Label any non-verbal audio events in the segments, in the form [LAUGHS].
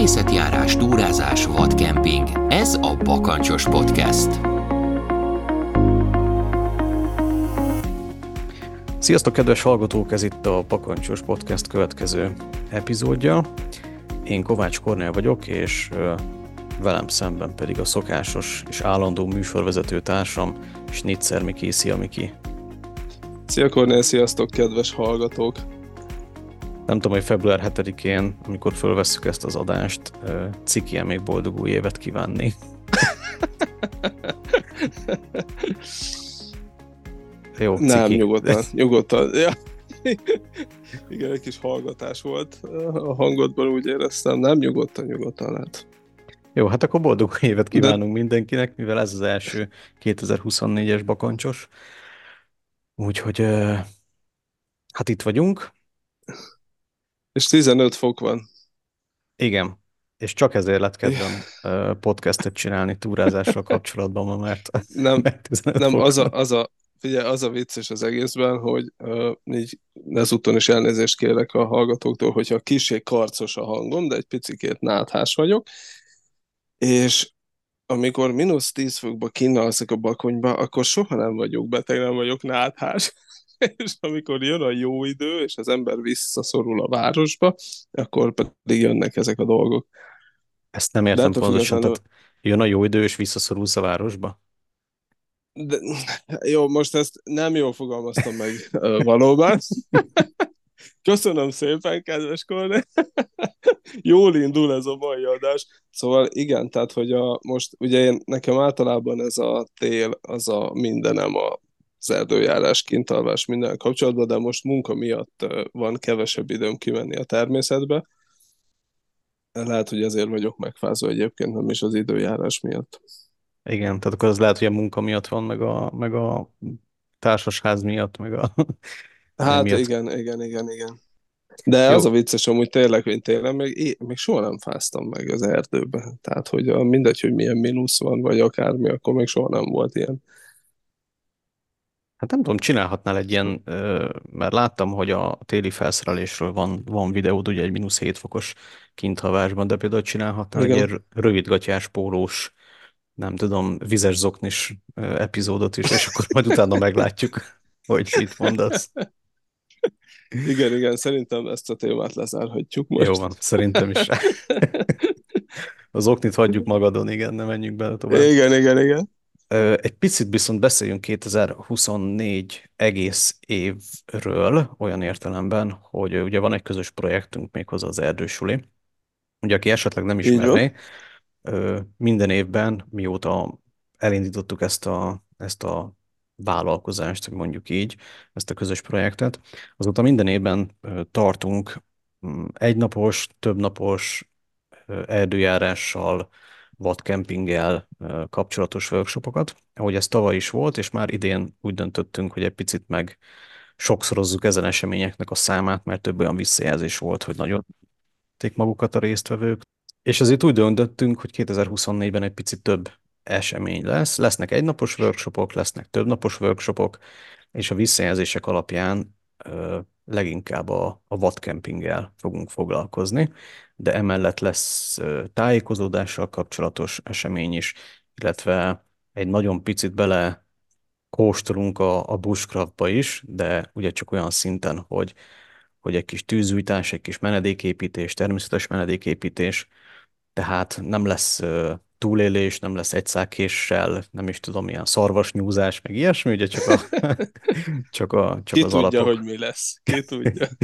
Természetjárás, túrázás, vadkemping. Ez a Bakancsos Podcast. Sziasztok, kedves hallgatók! Ez itt a Bakancsos Podcast következő epizódja. Én Kovács Kornél vagyok, és velem szemben pedig a szokásos és állandó műsorvezető társam, Snitzer Miki. Szia, Miki! Szia Kornél, sziasztok, kedves hallgatók! Nem tudom, hogy február 7-én, amikor fölvesszük ezt az adást, ciki még boldog új évet kívánni. [LAUGHS] Jó, ciki. Nem, nyugodtan, [LAUGHS] nyugodtan. Ja. Igen, egy kis hallgatás volt a hangodban, úgy éreztem. Nem, nyugodtan, nyugodtan lehet. Jó, hát akkor boldog évet kívánunk De... mindenkinek, mivel ez az első 2024-es bakancsos. Úgyhogy hát itt vagyunk. És 15 fok van. Igen, és csak ezért lett kedvem podcastet csinálni túrázással kapcsolatban ma, mert, [LAUGHS] nem, mert nem az, a, az, a, figyelj, az a vicces az egészben, hogy uh, így ezúton is elnézést kérek a hallgatóktól, hogyha kisé karcos a hangom, de egy picikét náthás vagyok, és amikor mínusz 10 fokba kínálszik a bakonyba, akkor soha nem vagyok beteg, nem vagyok náthás. [LAUGHS] és amikor jön a jó idő, és az ember visszaszorul a városba, akkor pedig jönnek ezek a dolgok. Ezt nem értem pontosan, tehát jön a jó idő, és visszaszorulsz a városba? De, [LAUGHS] jó, most ezt nem jól fogalmaztam meg valóban. [LAUGHS] Köszönöm szépen, kedves Korné. Jól indul ez a mai adás. Szóval igen, tehát, hogy a, most ugye én, nekem általában ez a tél, az a mindenem a az erdőjárás, kintalvás minden kapcsolatban, de most munka miatt van kevesebb időm kimenni a természetbe. Lehet, hogy ezért vagyok megfázva egyébként, nem is az időjárás miatt. Igen, tehát akkor az lehet, hogy a munka miatt van, meg a, meg a társasház miatt, meg a... [LAUGHS] Hát miatt. igen, igen, igen, igen. De Jó. az a vicces, amúgy tényleg, hogy tényleg még, még soha nem fáztam meg az erdőben. Tehát, hogy a, mindegy, hogy milyen mínusz van, vagy akármi, akkor még soha nem volt ilyen Hát nem tudom, csinálhatnál egy ilyen, mert láttam, hogy a téli felszerelésről van, van videód, ugye egy mínusz 7 fokos kinthavásban, de például csinálhatnál Igen. egy ilyen rövidgatyás pólós, nem tudom, vizes zoknis epizódot is, és akkor majd utána meglátjuk, [LAUGHS] hogy mit mondasz. Igen, igen, szerintem ezt a témát lezárhatjuk most. Jó van, szerintem is. [LAUGHS] [LAUGHS] Az oknit hagyjuk magadon, igen, nem menjünk bele tovább. Igen, igen, igen. Egy picit viszont beszéljünk 2024 egész évről, olyan értelemben, hogy ugye van egy közös projektünk méghozzá az Erdősuli. Ugye, aki esetleg nem ismerné, minden évben, mióta elindítottuk ezt a, ezt a vállalkozást, mondjuk így, ezt a közös projektet, azóta minden évben tartunk mm, egynapos, többnapos erdőjárással, vadkempinggel kapcsolatos workshopokat, ahogy ez tavaly is volt, és már idén úgy döntöttünk, hogy egy picit meg sokszorozzuk ezen eseményeknek a számát, mert több olyan visszajelzés volt, hogy nagyon magukat a résztvevők. És ezért úgy döntöttünk, hogy 2024-ben egy picit több esemény lesz. Lesznek egynapos workshopok, lesznek többnapos workshopok, és a visszajelzések alapján leginkább a, a vadkempinggel fogunk foglalkozni, de emellett lesz tájékozódással kapcsolatos esemény is, illetve egy nagyon picit bele kóstolunk a, a bushcraftba is, de ugye csak olyan szinten, hogy, hogy egy kis tűzújtás, egy kis menedéképítés, természetes menedéképítés, tehát nem lesz túlélés, nem lesz egy szákéssel, nem is tudom, ilyen szarvasnyúzás, meg ilyesmi, ugye csak, a, [LAUGHS] csak, a, csak Ki az tudja, alapok. hogy mi lesz. Ki tudja. [LAUGHS]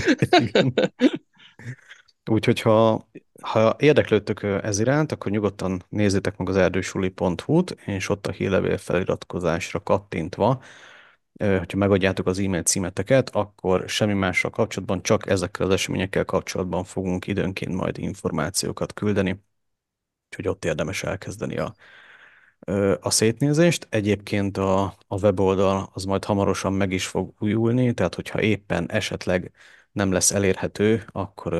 Úgyhogy ha, ha érdeklődtök ez iránt, akkor nyugodtan nézzétek meg az erdősuli.hu-t, és ott a hírlevél feliratkozásra kattintva, hogyha megadjátok az e-mail címeteket, akkor semmi mással kapcsolatban, csak ezekkel az eseményekkel kapcsolatban fogunk időnként majd információkat küldeni úgyhogy ott érdemes elkezdeni a, a szétnézést. Egyébként a, a weboldal az majd hamarosan meg is fog újulni, tehát hogyha éppen esetleg nem lesz elérhető, akkor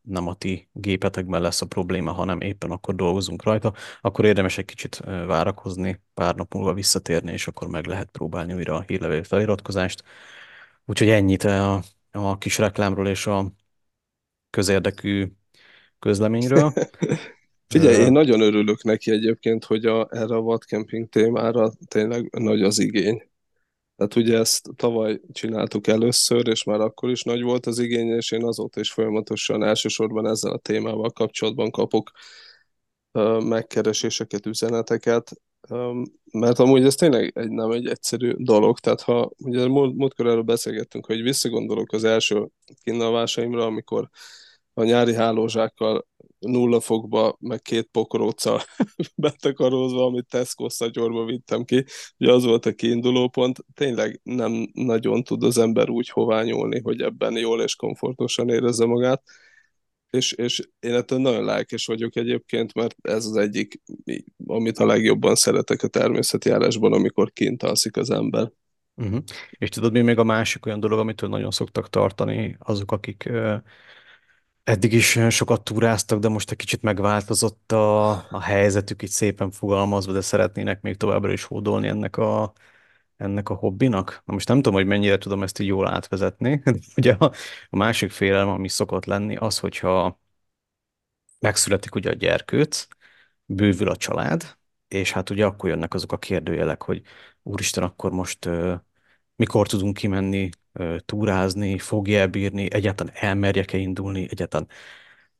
nem a ti gépetekben lesz a probléma, hanem éppen akkor dolgozunk rajta, akkor érdemes egy kicsit várakozni, pár nap múlva visszatérni, és akkor meg lehet próbálni újra a hírlevél feliratkozást. Úgyhogy ennyit a, a kis reklámról és a közérdekű közleményről. [LAUGHS] Figyelj, én nagyon örülök neki egyébként, hogy a, erre a vadcamping témára tényleg nagy az igény. Tehát ugye ezt tavaly csináltuk először, és már akkor is nagy volt az igény, és én azóta is folyamatosan elsősorban ezzel a témával kapcsolatban kapok megkereséseket, üzeneteket, mert amúgy ez tényleg egy, nem egy egyszerű dolog, tehát ha ugye múltkor erről beszélgettünk, hogy visszagondolok az első kínálvásaimra, amikor a nyári hálózsákkal nulla fokba, meg két pokróca [LAUGHS] betakarózva, amit Tesco szatyorba vittem ki, ugye az volt a kiinduló pont, tényleg nem nagyon tud az ember úgy hoványolni, hogy ebben jól és komfortosan érezze magát, és, és én ettől nagyon lelkes vagyok egyébként, mert ez az egyik, amit a legjobban szeretek a természetjárásban, amikor kint alszik az ember. Uh-huh. És tudod, mi még a másik olyan dolog, amitől nagyon szoktak tartani azok, akik eddig is sokat túráztak, de most egy kicsit megváltozott a, a helyzetük, így szépen fogalmazva, de szeretnének még továbbra is hódolni ennek a, ennek a hobbinak. Na most nem tudom, hogy mennyire tudom ezt így jól átvezetni. [LAUGHS] De ugye a, a másik félelem, ami szokott lenni, az, hogyha megszületik ugye a gyerkőc, bővül a család, és hát ugye akkor jönnek azok a kérdőjelek, hogy úristen, akkor most uh, mikor tudunk kimenni, túrázni, fogja elbírni, egyáltalán elmerjek-e indulni, egyáltalán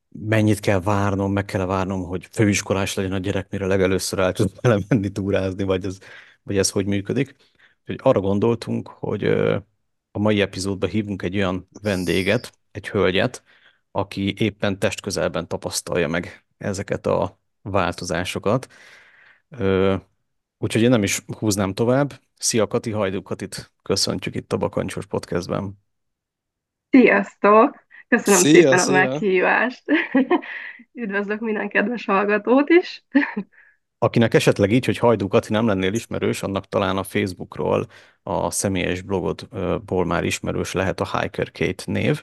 mennyit kell várnom, meg kell várnom, hogy főiskolás legyen a gyerek, mire legelőször el tud menni túrázni, vagy ez, vagy ez hogy működik. Úgyhogy arra gondoltunk, hogy a mai epizódban hívunk egy olyan vendéget, egy hölgyet, aki éppen testközelben tapasztalja meg ezeket a változásokat. Úgyhogy én nem is húznám tovább. Szia Kati, Hajdú Katit köszöntjük itt a Bakancsos Podcastben. Sziasztok! Köszönöm szia, szépen szia. a meghívást. [LAUGHS] Üdvözlök minden kedves hallgatót is. Akinek esetleg így, hogy Hajdú Kati nem lennél ismerős, annak talán a Facebookról, a személyes blogodból már ismerős lehet a Hiker Kate név.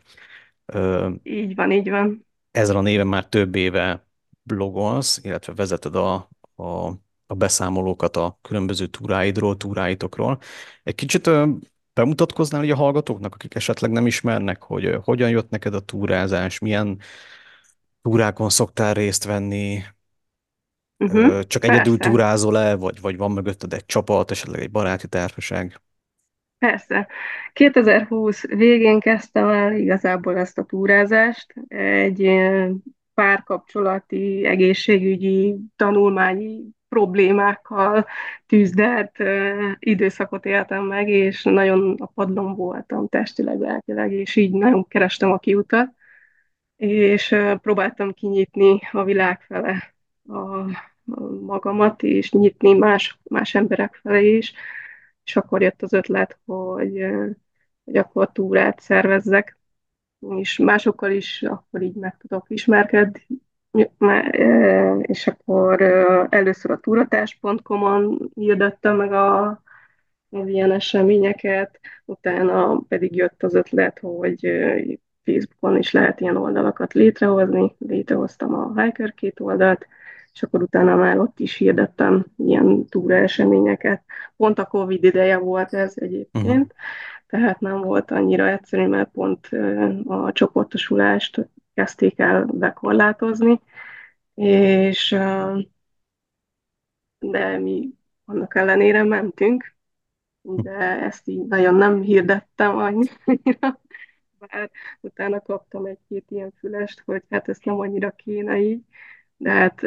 Így van, így van. Ezzel a néven már több éve blogolsz, illetve vezeted a, a, a beszámolókat a különböző túráidról, túráitokról. Egy kicsit bemutatkoznál a hallgatóknak, akik esetleg nem ismernek, hogy hogyan jött neked a túrázás, milyen túrákon szoktál részt venni, Uh-huh, Csak egyedül persze. túrázol-e, vagy, vagy van mögötted egy csapat, esetleg egy baráti társaság? Persze. 2020 végén kezdtem el igazából ezt a túrázást. Egy párkapcsolati, egészségügyi, tanulmányi problémákkal tűzdelt időszakot éltem meg, és nagyon a padlón voltam testileg, lelkileg, és így nagyon kerestem a kiutat, és próbáltam kinyitni a világ fele a magamat, és nyitni más, más emberek felé is, és akkor jött az ötlet, hogy, hogy akkor túrát szervezzek, és másokkal is akkor így meg tudok ismerkedni, és akkor először a túratás.com-on hirdettem meg a, az ilyen eseményeket, utána pedig jött az ötlet, hogy Facebookon is lehet ilyen oldalakat létrehozni, létrehoztam a Hiker két oldalt, és akkor utána már ott is hirdettem ilyen túraeseményeket. Pont a Covid ideje volt ez egyébként, uh-huh. tehát nem volt annyira egyszerű, mert pont a csoportosulást kezdték el bekorlátozni, és de mi annak ellenére mentünk, de ezt így nagyon nem hirdettem annyira, bár utána kaptam egy-két ilyen fülest, hogy hát ezt nem annyira kéne így, de hát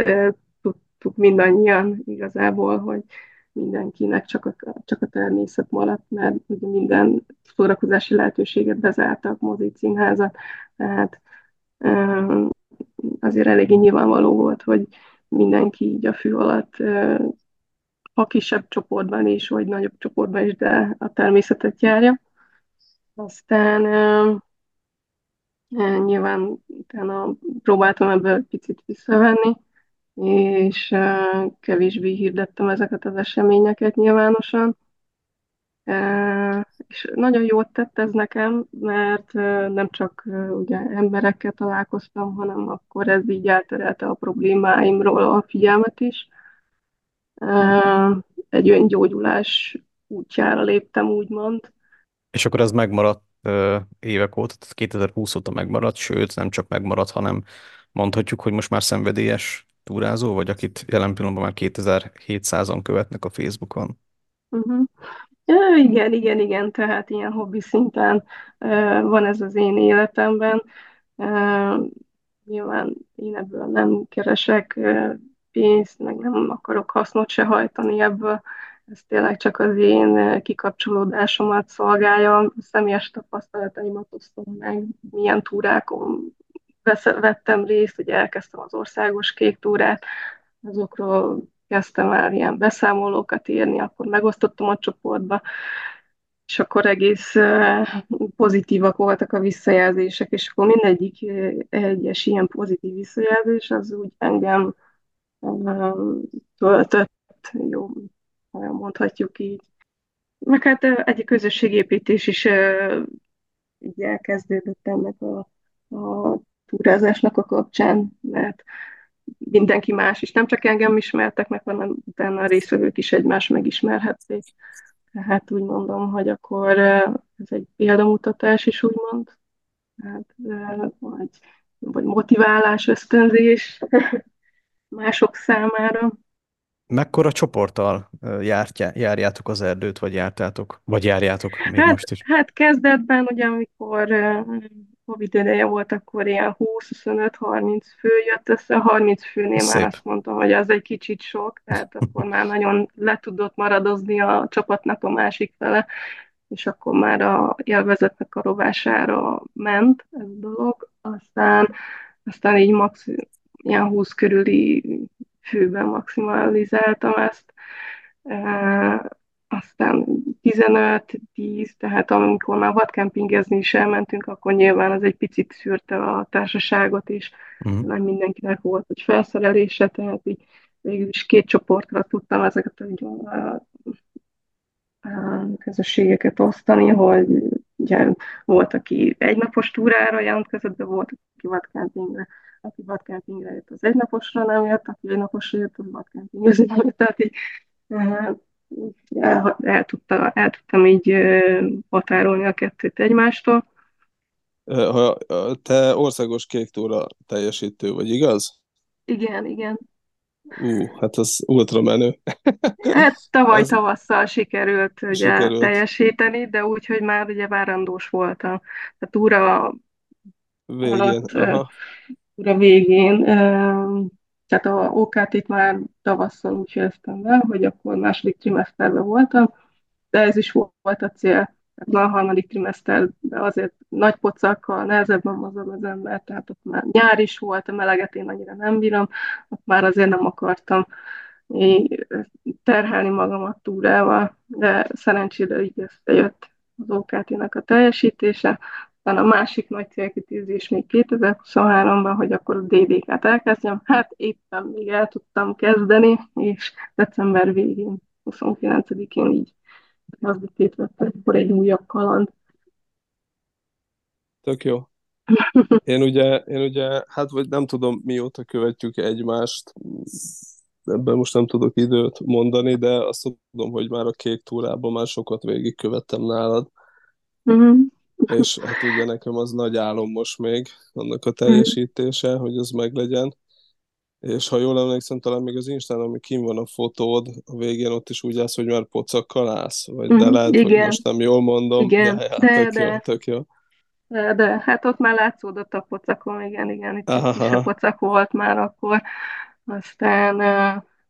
tudtuk mindannyian igazából, hogy mindenkinek csak a, csak a természet maradt, mert ugye minden szórakozási lehetőséget bezártak, mozit, színházat, tehát azért eléggé nyilvánvaló volt, hogy mindenki így a fű alatt a kisebb csoportban is, vagy nagyobb csoportban is, de a természetet járja. Aztán nyilván utána próbáltam ebből picit visszavenni, és kevésbé hirdettem ezeket az eseményeket nyilvánosan. És nagyon jót tett ez nekem, mert nem csak ugye emberekkel találkoztam, hanem akkor ez így elterelte a problémáimról a figyelmet is. Egy öngyógyulás útjára léptem, úgymond. És akkor ez megmaradt évek óta, tehát 2020 óta megmaradt, sőt nem csak megmaradt, hanem mondhatjuk, hogy most már szenvedélyes túrázó, vagy akit jelen pillanatban már 2700-an követnek a Facebookon? Uh-huh. Igen, igen, igen, tehát ilyen hobbi szinten van ez az én életemben. Uh, nyilván én ebből nem keresek pénzt, meg nem akarok hasznot se hajtani ebből. Ez tényleg csak az én kikapcsolódásomat szolgálja, a személyes tapasztalataimat osztom meg, milyen túrákon vettem részt, ugye elkezdtem az országos kék túrát, azokról kezdtem el ilyen beszámolókat írni, akkor megosztottam a csoportba, és akkor egész pozitívak voltak a visszajelzések, és akkor mindegyik egyes ilyen pozitív visszajelzés az úgy engem töltött, jó, olyan mondhatjuk így. Meg hát egy közösségépítés is így elkezdődött ennek a, a túrázásnak a kapcsán, mert mindenki más is, nem csak engem ismertek meg, hanem utána a részvevők is egymást megismerhették. Tehát úgy mondom, hogy akkor ez egy példamutatás is úgymond, tehát, vagy, vagy motiválás, ösztönzés [LAUGHS] mások számára. Mekkora csoporttal járt, járjátok az erdőt, vagy jártátok? Vagy járjátok még hát, most is? Hát kezdetben, ugye amikor Covid ideje volt, akkor ilyen 20-25-30 fő jött össze, 30 főnél Szép. már azt mondtam, hogy az egy kicsit sok, tehát akkor már nagyon le tudott maradozni a csapatnak a másik fele, és akkor már a élvezetnek a rovására ment ez a dolog, aztán, aztán így max, ilyen 20 körüli főben maximalizáltam ezt, aztán 15-10, tehát amikor már vadkempingezni is elmentünk, akkor nyilván az egy picit szűrte a társaságot is, uh-huh. nem mindenkinek volt egy felszerelése, tehát így végül is két csoportra tudtam ezeket a, a közösségeket osztani, hogy ugye volt, aki egynapos túrára jelentkezett, de volt, aki vadkempingre aki vadkempingre jött, az egynaposra nem jött, aki egynaposra jött, az vadkempingezni nem jött, tehát így el, el, tudta, el tudtam így határolni a kettőt egymástól. Ha te országos kék túra teljesítő vagy, igaz? Igen, igen. Ú, hát az ultra menő. [LAUGHS] Hát tavaly Ez... tavasszal sikerült, ugye sikerült teljesíteni, de úgy, hogy már ugye várandós voltam. A túra végén, alatt, túra végén tehát a OKT-t már tavasszal úgy fejeztem be, hogy akkor második trimeszterben voltam, de ez is volt a cél. Tehát a harmadik trimeszterben azért nagy pocakkal nehezebben mozog az ember, tehát ott már nyár is volt, a meleget én annyira nem bírom, ott már azért nem akartam terhelni magamat túrával, de szerencsére így összejött az OKT-nek a teljesítése, aztán a másik nagy célkitűzés még 2023-ban, hogy akkor a DDK-t elkezdjem. Hát éppen még el tudtam kezdeni, és december végén, 29-én így vett akkor egy újabb kaland. Tök jó. Én ugye, én ugye, hát vagy nem tudom mióta követjük egymást, ebben most nem tudok időt mondani, de azt tudom, hogy már a kék túrában már sokat végigkövettem nálad. Uh-huh és hát ugye nekem az nagy álom most még, annak a teljesítése, hogy az meglegyen. És ha jól emlékszem, talán még az Instán, ami kim van a fotód, a végén ott is úgy állsz, hogy már pocakkal állsz, vagy de lehet, igen. hogy most nem jól mondom. Igen, de, ja, de, tök de. Jó, tök jó. De, de, hát ott már látszódott a pocakon, igen, igen, itt Aha. is a pocak volt már akkor. Aztán,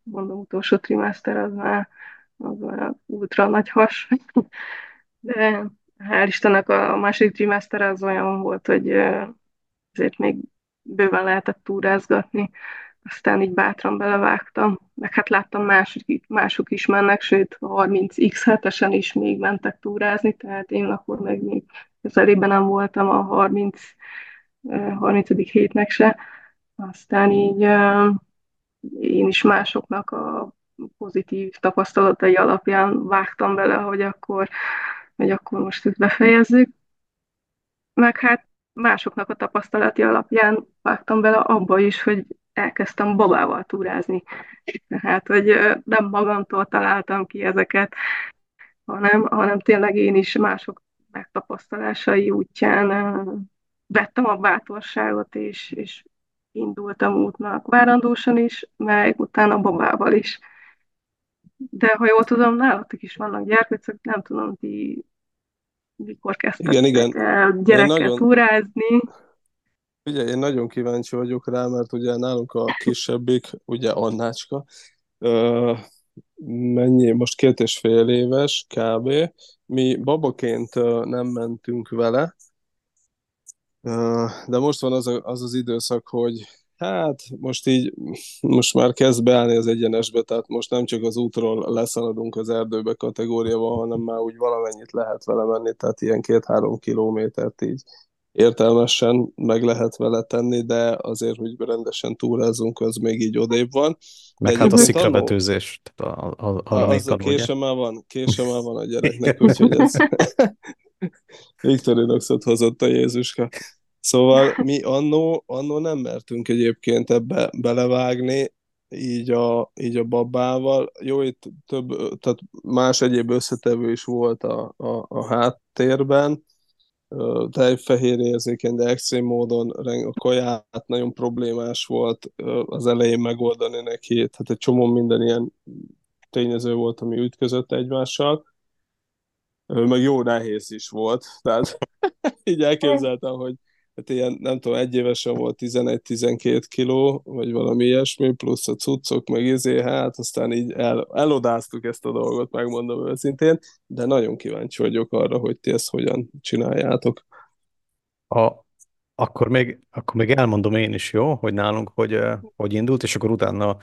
mondom, utolsó trimester az már, az már ultra nagy has. [LAUGHS] De hál' Istennek a második trimester az olyan volt, hogy azért még bőven lehetett túrázgatni, aztán így bátran belevágtam, meg hát láttam mások, mások is mennek, sőt 30x7-esen is még mentek túrázni, tehát én akkor meg még közelében nem voltam a 30, 30. hétnek se, aztán így én is másoknak a pozitív tapasztalatai alapján vágtam bele, hogy akkor hogy akkor most ezt befejezzük. Meg hát másoknak a tapasztalati alapján vágtam bele abba is, hogy elkezdtem babával túrázni. Tehát, hogy nem magamtól találtam ki ezeket, hanem, hanem tényleg én is mások megtapasztalásai útján vettem a bátorságot, és, és indultam útnak várandósan is, meg utána babával is. De ha jól tudom, nálatok is vannak gyerkőcök, nem tudom, ti mikor kezdtek Igen, igen. el gyerekkel nagyon- túrázni. Ugye, én nagyon kíváncsi vagyok rá, mert ugye nálunk a kisebbik, ugye Annácska, ö, mennyi, most két és fél éves kb. Mi babaként nem mentünk vele, de most van az, a, az az időszak, hogy hát most így, most már kezd beállni az egyenesbe, tehát most nem csak az útról leszaladunk az erdőbe kategóriában, hanem már úgy valamennyit lehet vele menni, tehát ilyen két-három kilométert így értelmesen meg lehet vele tenni, de azért, hogy rendesen túrázunk, az még így odébb van. Meg De hát a egyébként szikrabetőzés, a, a, a, A, az a késő már van, késő már van a gyereknek, úgyhogy ez [LAUGHS] Victorinoxot hozott a Jézuska. Szóval [LAUGHS] mi annó, annó nem mertünk egyébként ebbe belevágni, így a, így a babával. Jó, itt több, tehát más egyéb összetevő is volt a, a, a háttérben, tejfehér érzékeny, de extrém módon a kaját nagyon problémás volt az elején megoldani neki, tehát egy csomó minden ilyen tényező volt, ami ütközött egymással, meg jó nehéz is volt, tehát [LAUGHS] így elképzeltem, hogy hát ilyen, nem tudom, egy évesen volt 11-12 kiló, vagy valami ilyesmi, plusz a cuccok, meg izé, hát aztán így el, elodáztuk ezt a dolgot, megmondom őszintén, de nagyon kíváncsi vagyok arra, hogy ti ezt hogyan csináljátok. a, akkor még, akkor még elmondom én is, jó, hogy nálunk hogy, eh, hogy indult, és akkor utána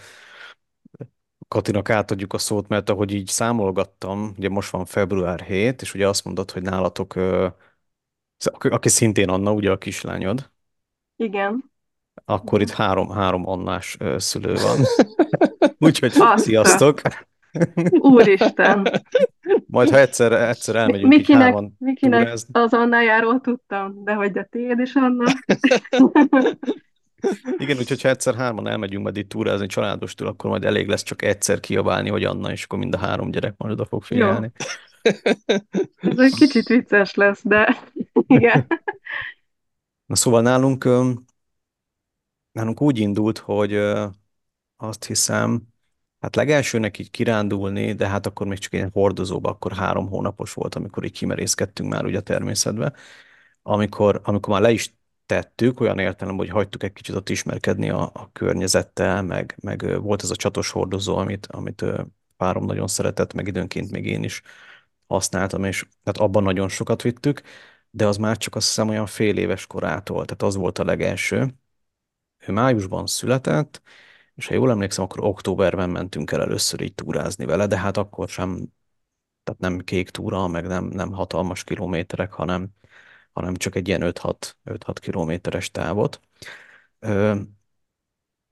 Katinak átadjuk a szót, mert ahogy így számolgattam, ugye most van február 7, és ugye azt mondod, hogy nálatok, ö, aki aki szintén Anna, ugye a kislányod, Igen. akkor itt három, három Annás szülő van. [LAUGHS] Úgyhogy Azt. sziasztok! Úristen! Majd ha egyszer, egyszer elmegyünk Mikinek, hárman Mikinek túrázni. az Annájáról tudtam, de hogy de tiéd is Anna. [LAUGHS] Igen, úgyhogy ha egyszer hárman elmegyünk majd itt túrázni családostól, akkor majd elég lesz csak egyszer kiabálni, hogy Anna, és akkor mind a három gyerek majd oda fog figyelni. Ez egy kicsit vicces lesz, de igen. [LAUGHS] Na szóval nálunk, nálunk úgy indult, hogy azt hiszem, hát legelsőnek így kirándulni, de hát akkor még csak egy hordozóba, akkor három hónapos volt, amikor így kimerészkedtünk már ugye a természetbe. Amikor, amikor már le is tettük, olyan értelemben, hogy hagytuk egy kicsit ott ismerkedni a, a környezettel, meg, meg volt ez a csatos hordozó, amit, amit párom nagyon szeretett, meg időnként még én is használtam, és tehát abban nagyon sokat vittük, de az már csak azt hiszem olyan fél éves korától, tehát az volt a legelső. Ő májusban született, és ha jól emlékszem, akkor októberben mentünk el először így túrázni vele, de hát akkor sem, tehát nem kék túra, meg nem, nem hatalmas kilométerek, hanem, hanem csak egy ilyen 5-6, 5-6 kilométeres távot. Ö,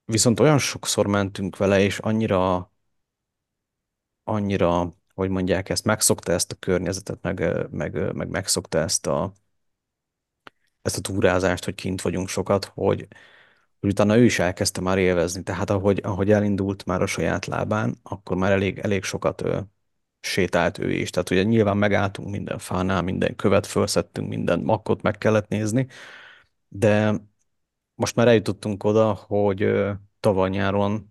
viszont olyan sokszor mentünk vele, és annyira, annyira, hogy mondják ezt, megszokta ezt a környezetet, meg, meg, meg megszokta ezt a, ezt a túrázást, hogy kint vagyunk sokat, hogy, hogy utána ő is elkezdte már élvezni. Tehát ahogy, ahogy elindult már a saját lábán, akkor már elég, elég sokat ö, sétált ő is. Tehát ugye nyilván megálltunk minden fánál, minden követ felszettünk, minden makkot meg kellett nézni, de most már eljutottunk oda, hogy tavaly nyáron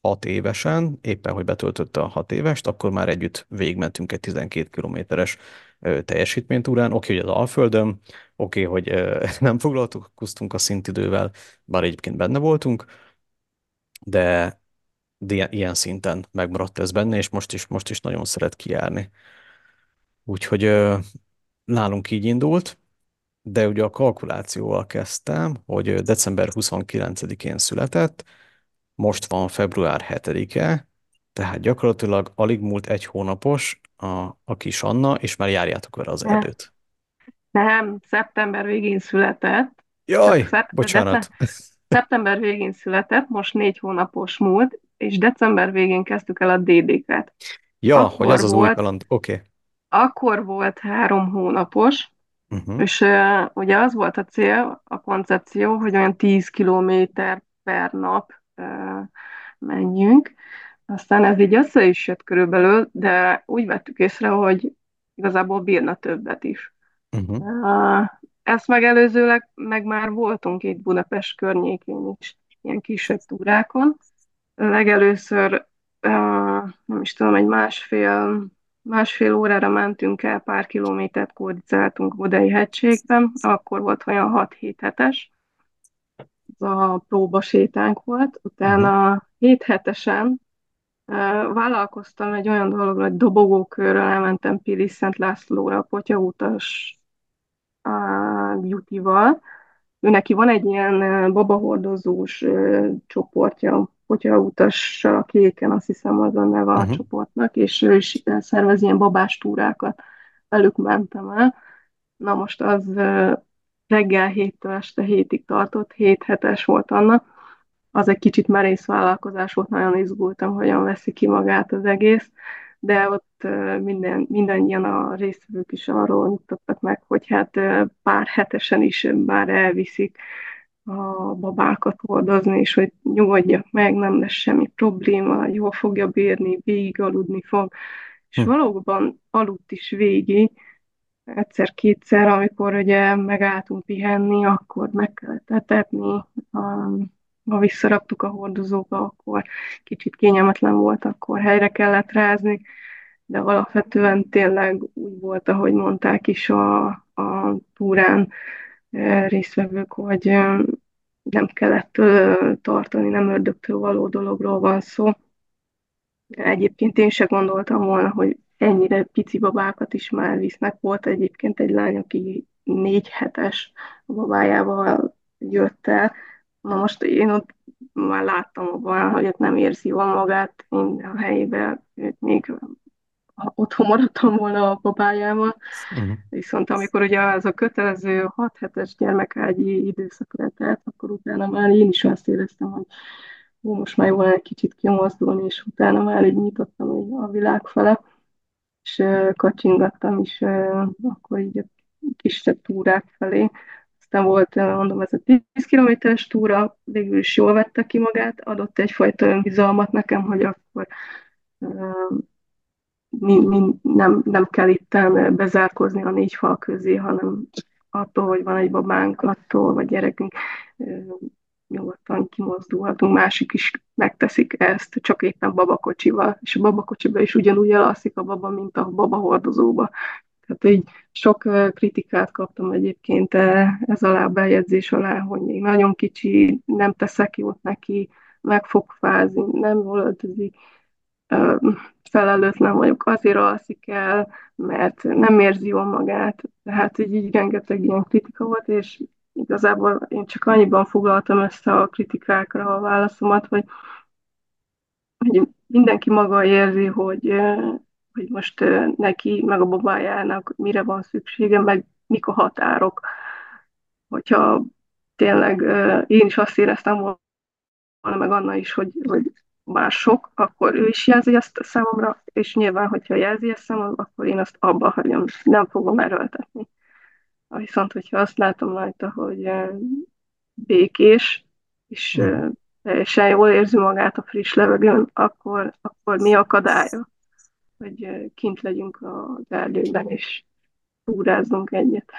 hat évesen, éppen hogy betöltötte a hat évest, akkor már együtt végigmentünk egy 12 kilométeres teljesítménytúrán. Oké, hogy az Alföldön, oké, hogy [LAUGHS] nem foglalkoztunk a szintidővel, bár egyébként benne voltunk, de, de ilyen, szinten megmaradt ez benne, és most is, most is nagyon szeret kijárni. Úgyhogy nálunk így indult, de ugye a kalkulációval kezdtem, hogy december 29-én született, most van február 7-e, tehát gyakorlatilag alig múlt egy hónapos a, a kis Anna, és már járjátok vele az erdőt. Nem, szeptember végén született. Jaj, Szep- bocsánat. Szeptember végén született, most négy hónapos múlt, és december végén kezdtük el a DD-ket. Ja, Akkor hogy az az új volt. kaland. Oké. Akkor volt három hónapos, Uh-huh. és uh, ugye az volt a cél, a koncepció, hogy olyan 10 kilométer per nap menjünk. Aztán ez így össze is jött körülbelül, de úgy vettük észre, hogy igazából bírna többet is. Uh-huh. Uh, ezt megelőzőleg meg már voltunk itt Budapest környékén is, ilyen kisebb túrákon. Legelőször, nem is tudom, egy másfél, másfél órára mentünk el, pár kilométert kódicáltunk Budai hegységben, akkor volt olyan 6-7 hetes, ez a próbasétánk volt, utána uh-huh. 7 hetesen vállalkoztam egy olyan dologra, hogy dobogókörről elmentem Pili Szent Lászlóra, potyautas beauty-val. Ő neki van egy ilyen babahordozós csoportja, utassal a kéken, azt hiszem az a neve uh-huh. a csoportnak, és ő is szervez ilyen babás túrákat. Velük mentem el. Na most az reggel héttől este hétig tartott, hét hetes volt annak. Az egy kicsit merész vállalkozás volt, nagyon izgultam, hogyan veszi ki magát az egész de ott minden, mindannyian a résztvevők is arról nyugtattak meg, hogy hát pár hetesen is már elviszik a babákat hordozni, és hogy nyugodjak meg, nem lesz semmi probléma, jól fogja bírni, végig aludni fog. És hm. valóban aludt is végig, egyszer-kétszer, amikor ugye megálltunk pihenni, akkor meg kellett etetni, ha visszaraktuk a hordozóba, akkor kicsit kényelmetlen volt, akkor helyre kellett rázni, de alapvetően tényleg úgy volt, ahogy mondták is a, a túrán e, résztvevők, hogy e, nem kellett tartani, nem ördögtől való dologról van szó. Egyébként én se gondoltam volna, hogy ennyire pici babákat is már visznek. Volt egyébként egy lány, aki négy hetes babájával jött el, Na most én ott már láttam abban, hogy ott nem érzi jól magát, én a helyében őt még otthon maradtam volna a babájával, uh-huh. viszont amikor ugye az a kötelező 6 hetes gyermekágyi időszak letelt, akkor utána már én is azt éreztem, hogy ó, most már jól egy kicsit kimozdulni, és utána már így nyitottam a világ fele, és kacsingattam is akkor így a kisebb túrák felé, aztán volt, mondom, ez a 10 kilométeres túra, végül is jól vette ki magát, adott egyfajta önbizalmat nekem, hogy akkor mi, nem, nem kell itt bezárkozni a négy fal közé, hanem attól, hogy van egy babánk, attól, vagy gyerekünk, nyugodtan kimozdulhatunk, másik is megteszik ezt, csak éppen babakocsival, és a babakocsiba is ugyanúgy elalszik a baba, mint a baba hordozóba. Tehát így sok kritikát kaptam egyébként ez alá a bejegyzés alá, hogy még nagyon kicsi, nem teszek jót neki, meg fog fázni, nem jól öltözik, felelőtlen vagyok, azért alszik el, mert nem érzi jól magát. Tehát így, így rengeteg ilyen kritika volt, és igazából én csak annyiban foglaltam össze a kritikákra a válaszomat, hogy, hogy mindenki maga érzi, hogy hogy most neki, meg a babájának mire van szüksége, meg mik a határok. Hogyha tényleg én is azt éreztem volna, meg Anna is, hogy, hogy már sok, akkor ő is jelzi ezt számomra, és nyilván, hogyha jelzi ezt számomra, akkor én azt abba hagyom, nem fogom erőltetni. Viszont, hogyha azt látom rajta, hogy békés, és teljesen jól érzi magát a friss levegőn, akkor, akkor mi akadálya? hogy kint legyünk az erdőben, és túrázzunk egyet.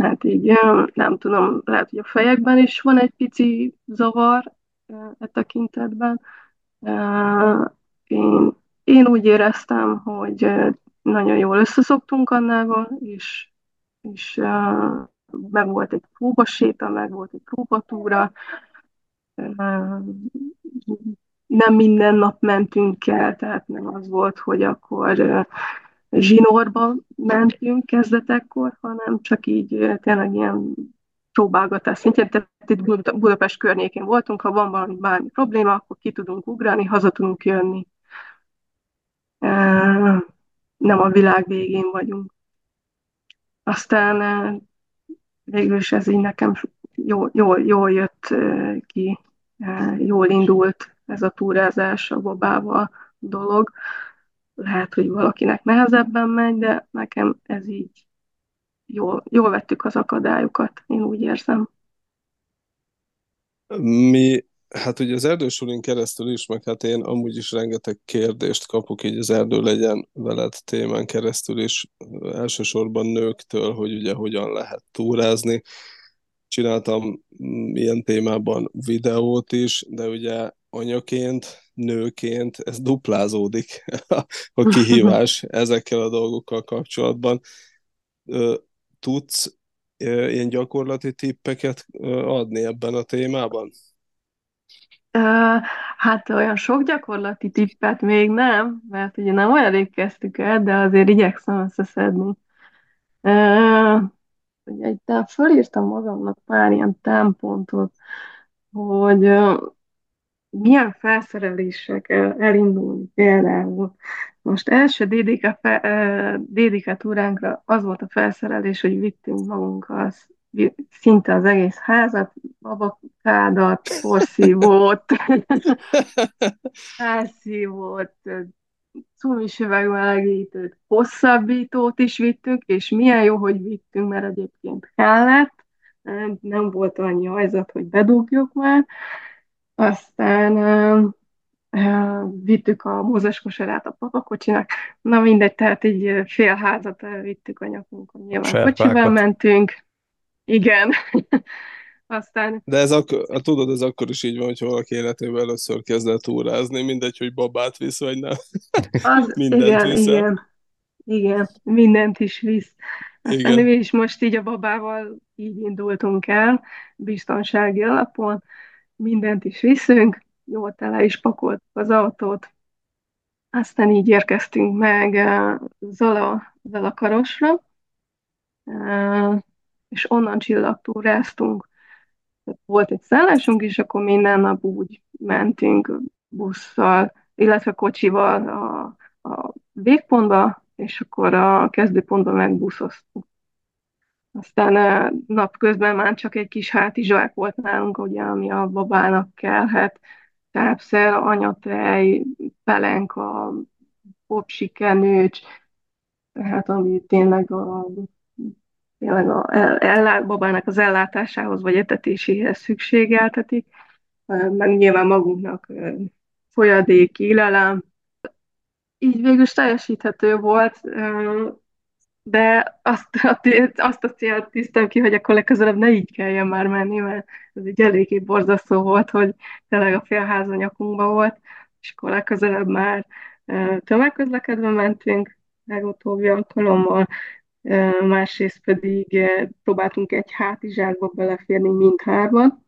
Hát így nem tudom, lehet, hogy a fejekben is van egy pici zavar e tekintetben. Én, én úgy éreztem, hogy nagyon jól összeszoktunk Annával, és, és meg volt egy próbaséta, meg volt egy próbatúra, nem minden nap mentünk el, tehát nem az volt, hogy akkor zsinórba mentünk kezdetekkor, hanem csak így tényleg ilyen próbálgatás szintjén, tehát itt Budapest környékén voltunk, ha van valami bármi probléma, akkor ki tudunk ugrani, haza tudunk jönni. Nem a világ végén vagyunk. Aztán végül is ez így nekem jól, jól, jól jött ki, jól indult ez a túrázás a babával dolog. Lehet, hogy valakinek nehezebben megy, de nekem ez így jól, jól vettük az akadályokat, én úgy érzem. Mi hát ugye az erdősulin keresztül is, meg hát én amúgy is rengeteg kérdést kapok így az erdő legyen veled témán keresztül is, elsősorban nőktől, hogy ugye hogyan lehet túrázni. Csináltam mm, ilyen témában videót is, de ugye anyaként, nőként ez duplázódik [LAUGHS] a kihívás [LAUGHS] ezekkel a dolgokkal kapcsolatban. Tudsz ilyen gyakorlati tippeket adni ebben a témában? Hát olyan sok gyakorlati tippet még nem, mert ugye nem olyan rég kezdtük el, de azért igyekszem összeszedni. Ugye itt fölírtam magamnak pár ilyen támpontot, hogy milyen felszerelésekkel elindulni például. Most első DDK, fe, DDK túránkra az volt a felszerelés, hogy vittünk magunkkal szinte az egész házat, babakádat, porszívót, [LAUGHS] felszívót, cumis üvegmelegítőt, hosszabbítót is vittünk, és milyen jó, hogy vittünk, mert egyébként kellett, nem volt annyi hajzat, hogy bedugjuk már, aztán vittük a mózes kosarát a papakocsinak, na mindegy, tehát egy fél házat vittük a nyakunkon, nyilván Serpákat. kocsival mentünk, igen. [LAUGHS] Aztán... De ez akkor, tudod, ez akkor is így van, hogyha valaki életében először kezd el túrázni, mindegy, hogy babát visz, vagy nem. Az, [LAUGHS] mindent igen, visz igen. Igen, mindent is visz. Aztán igen. mi is most így a babával így indultunk el, biztonsági alapon, mindent is viszünk, jó tele is pakoltuk az autót, aztán így érkeztünk meg uh, Zala, Zala Karosra, uh, és onnan csillagtúráztunk. Volt egy szállásunk, és akkor minden nap úgy mentünk busszal, illetve kocsival a, a végpontba, és akkor a kezdőpontba megbuszoztunk. Aztán napközben már csak egy kis hátizsák volt nálunk, ugye, ami a babának kellhet. Tápszer, anyatej, pelenka, popsikenőcs, tehát ami tényleg a tényleg a ellát, babának az ellátásához vagy etetéséhez szükségeltetik, meg nyilván magunknak folyadék, élelem. Így végül is teljesíthető volt, de azt, azt a célt tűztem ki, hogy akkor legközelebb ne így kelljen már menni, mert ez egy eléggé borzasztó volt, hogy tényleg a félház a nyakunkba volt, és akkor legközelebb már tömegközlekedve mentünk, legutóbbi alkalommal, másrészt pedig próbáltunk egy hátizsákba beleférni mindhárman.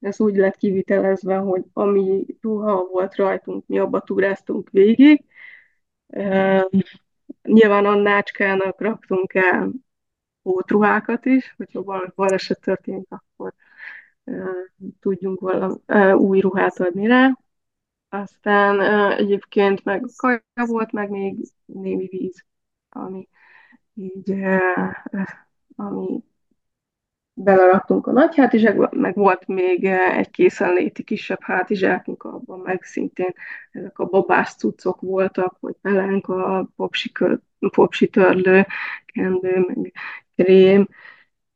Ez úgy lett kivitelezve, hogy ami ruha volt rajtunk, mi abba túráztunk végig. Nyilván a nácskának raktunk el pótruhákat is, hogyha valami baleset történik, akkor tudjunk valami új ruhát adni rá. Aztán egyébként meg kaja volt, meg még némi víz, ami így, ami beleraktunk a nagy hátizsákba, meg volt még egy készenléti kisebb hátizsákunk, abban meg szintén ezek a babás cuccok voltak, hogy a popsi, popsi törlő, kendő, meg krém,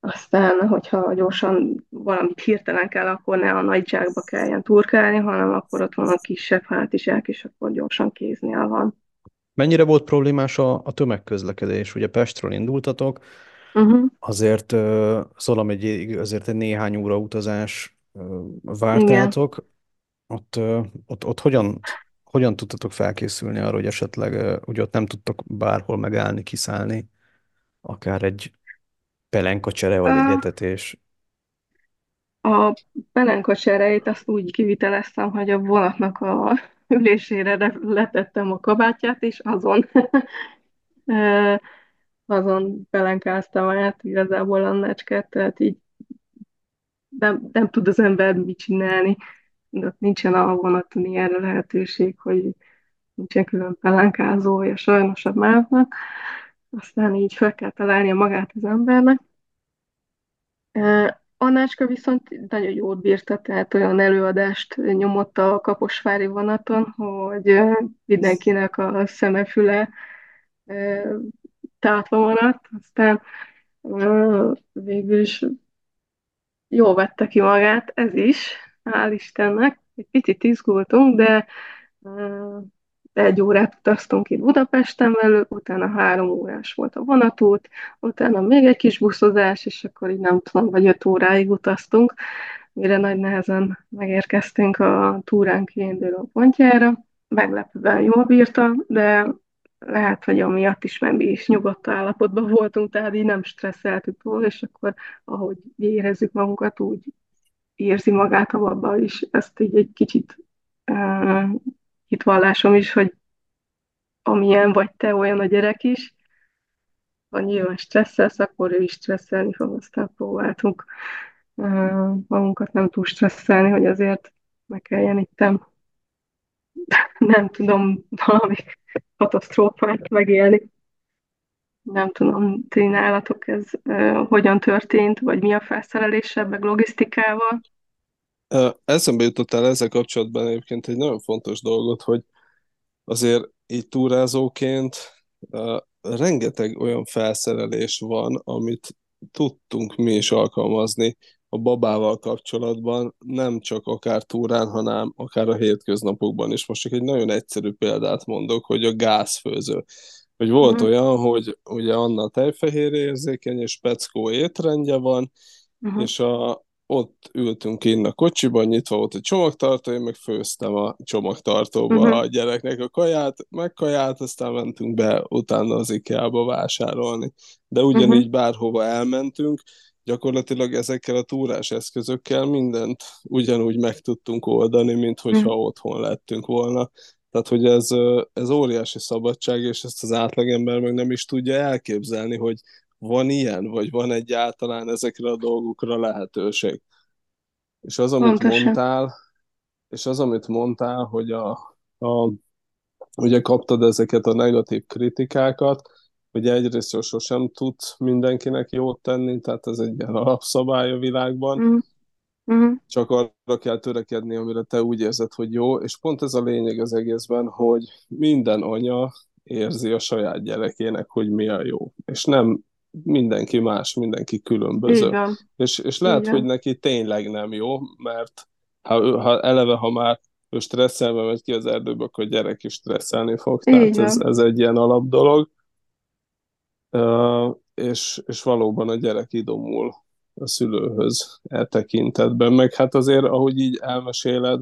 aztán, hogyha gyorsan valamit hirtelen kell, akkor ne a nagy zsákba kelljen turkálni, hanem akkor ott van a kisebb hátizsák, és akkor gyorsan kéznél van. Mennyire volt problémás a, a tömegközlekedés? Ugye Pestről indultatok, uh-huh. azért uh, Zola egy, azért egy néhány óra utazás uh, vártátok. Ott, uh, ott, ott hogyan, hogyan tudtatok felkészülni arra, hogy esetleg uh, ugye ott nem tudtok bárhol megállni, kiszállni, akár egy pelenkacsere vagy egy etetés? A pelenkacsereit azt úgy kiviteleztem, hogy a vonatnak a ülésére letettem a kabátját, és azon [LAUGHS] azon pelenkáztam át igazából a necsket, tehát így nem, nem tud az ember mit csinálni, nincsen a vonaton ilyenre lehetőség, hogy nincsen külön pelenkázója sajnos a mávnak, aztán így fel kell találnia magát az embernek. Annácska viszont nagyon jól bírta, tehát olyan előadást nyomott a Kaposvári vonaton, hogy mindenkinek a szemefüle tátva maradt, aztán végül is jól vette ki magát, ez is. hál' Istennek. Egy picit izgultunk, de egy órát utaztunk itt Budapesten velük, utána három órás volt a vonatút, utána még egy kis buszozás, és akkor így nem tudom, vagy öt óráig utaztunk, mire nagy nehezen megérkeztünk a túránk kiinduló pontjára. Meglepően jól bírta, de lehet, hogy amiatt is, mert mi is nyugodt állapotban voltunk, tehát így nem stresszeltük volna, és akkor ahogy érezzük magunkat, úgy érzi magát a babba is. Ezt így egy kicsit uh, hitvallásom is, hogy amilyen vagy te, olyan a gyerek is. Ha nyilván stresszelsz, akkor ő is stresszelni fog, aztán próbáltunk magunkat nem túl stresszelni, hogy azért meg kelljen itt nem tudom valami katasztrófát megélni. Nem tudom, ti nálatok ez uh, hogyan történt, vagy mi a felszereléssel, meg logisztikával? Eszembe jutott el ezzel kapcsolatban egyébként egy nagyon fontos dolgot, hogy azért így túrázóként rengeteg olyan felszerelés van, amit tudtunk mi is alkalmazni a babával kapcsolatban, nem csak akár túrán, hanem akár a hétköznapokban is. Most csak egy nagyon egyszerű példát mondok, hogy a gázfőző. Hogy volt uh-huh. olyan, hogy ugye Anna tejfehér érzékeny, és Peckó étrendje van, uh-huh. és a, ott ültünk innen a kocsiban, nyitva volt a csomagtartó, én meg főztem a csomagtartóba uh-huh. a gyereknek a kaját, meg kaját, aztán mentünk be utána az IKEA-ba vásárolni. De ugyanígy uh-huh. bárhova elmentünk, gyakorlatilag ezekkel a túrás eszközökkel mindent ugyanúgy meg tudtunk oldani, mint hogyha uh-huh. otthon lettünk volna. Tehát, hogy ez, ez óriási szabadság, és ezt az átlagember meg nem is tudja elképzelni, hogy van ilyen, vagy van egyáltalán ezekre a dolgokra lehetőség. És az, amit Pontosan. mondtál, és az, amit mondtál, hogy a, a, ugye kaptad ezeket a negatív kritikákat, hogy egyrészt sosem tud mindenkinek jót tenni, tehát ez egy ilyen alapszabály a világban, mm. Mm. csak arra kell törekedni, amire te úgy érzed, hogy jó, és pont ez a lényeg az egészben, hogy minden anya érzi a saját gyerekének, hogy mi a jó, és nem mindenki más, mindenki különböző. Igen. És, és lehet, Igen. hogy neki tényleg nem jó, mert ha, ha eleve, ha már ő stresszelve megy ki az erdőbe, akkor a gyerek is stresszelni fog. Tehát ez, ez egy ilyen alap dolog. Uh, és, és valóban a gyerek idomul a szülőhöz e tekintetben. Meg hát azért, ahogy így elmeséled,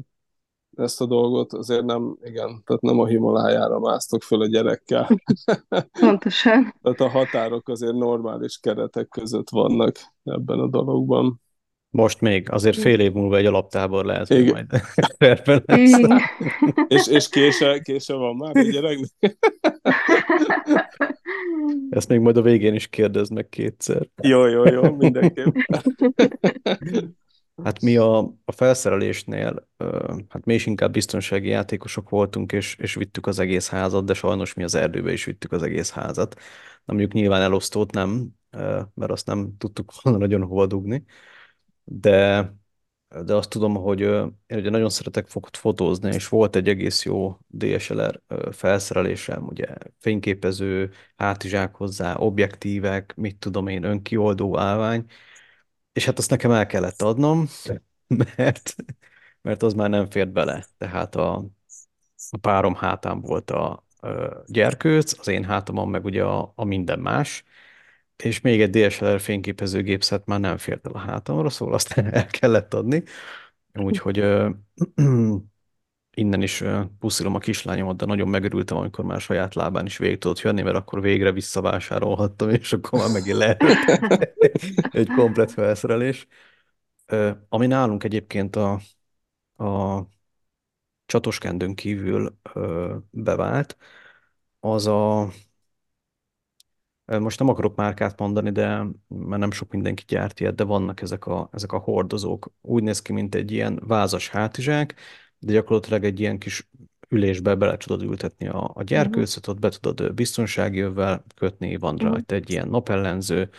ezt a dolgot, azért nem, igen, tehát nem a Himalájára másztok föl a gyerekkel. [LAUGHS] Pontosan. tehát a határok azért normális keretek között vannak ebben a dologban. Most még, azért fél év múlva egy alaptábor lehet, Igen. majd [LAUGHS] [LAUGHS] és, és kése, kése van már a gyereknek? Ezt még majd a végén is kérdeznek kétszer. Jó, jó, jó, mindenképp. Hát mi a, a felszerelésnél, hát mi is inkább biztonsági játékosok voltunk, és, és vittük az egész házat, de sajnos mi az erdőbe is vittük az egész házat. Na mondjuk nyilván elosztót nem, mert azt nem tudtuk [LAUGHS] volna nagyon hova dugni, de, de azt tudom, hogy én ugye nagyon szeretek fotózni, és volt egy egész jó DSLR felszerelésem, ugye fényképező, hátizsák hozzá, objektívek, mit tudom én, önkioldó állvány, és hát azt nekem el kellett adnom, mert, mert az már nem fért bele. Tehát a, a párom hátán volt a, a gyerkőc, az én hátamon meg ugye a, a minden más, és még egy DSLR fényképezőgépszet már nem fért el a hátamra, szóval azt [LAUGHS] el kellett adni. Úgyhogy innen is puszilom a kislányomat, de nagyon megörültem, amikor már saját lábán is végig tudott jönni, mert akkor végre visszavásárolhattam, és akkor már megint lehet [LAUGHS] egy komplet felszerelés. Ami nálunk egyébként a, a csatoskendőn kívül bevált, az a most nem akarok márkát mondani, de mert nem sok mindenki gyárt ilyet, de vannak ezek a, ezek a hordozók. Úgy néz ki, mint egy ilyen vázas hátizsák, de gyakorlatilag egy ilyen kis ülésbe bele tudod ültetni a, a gyerkőcöt, ott be tudod biztonsági övvel kötni, van uh-huh. rajta egy ilyen napellenző,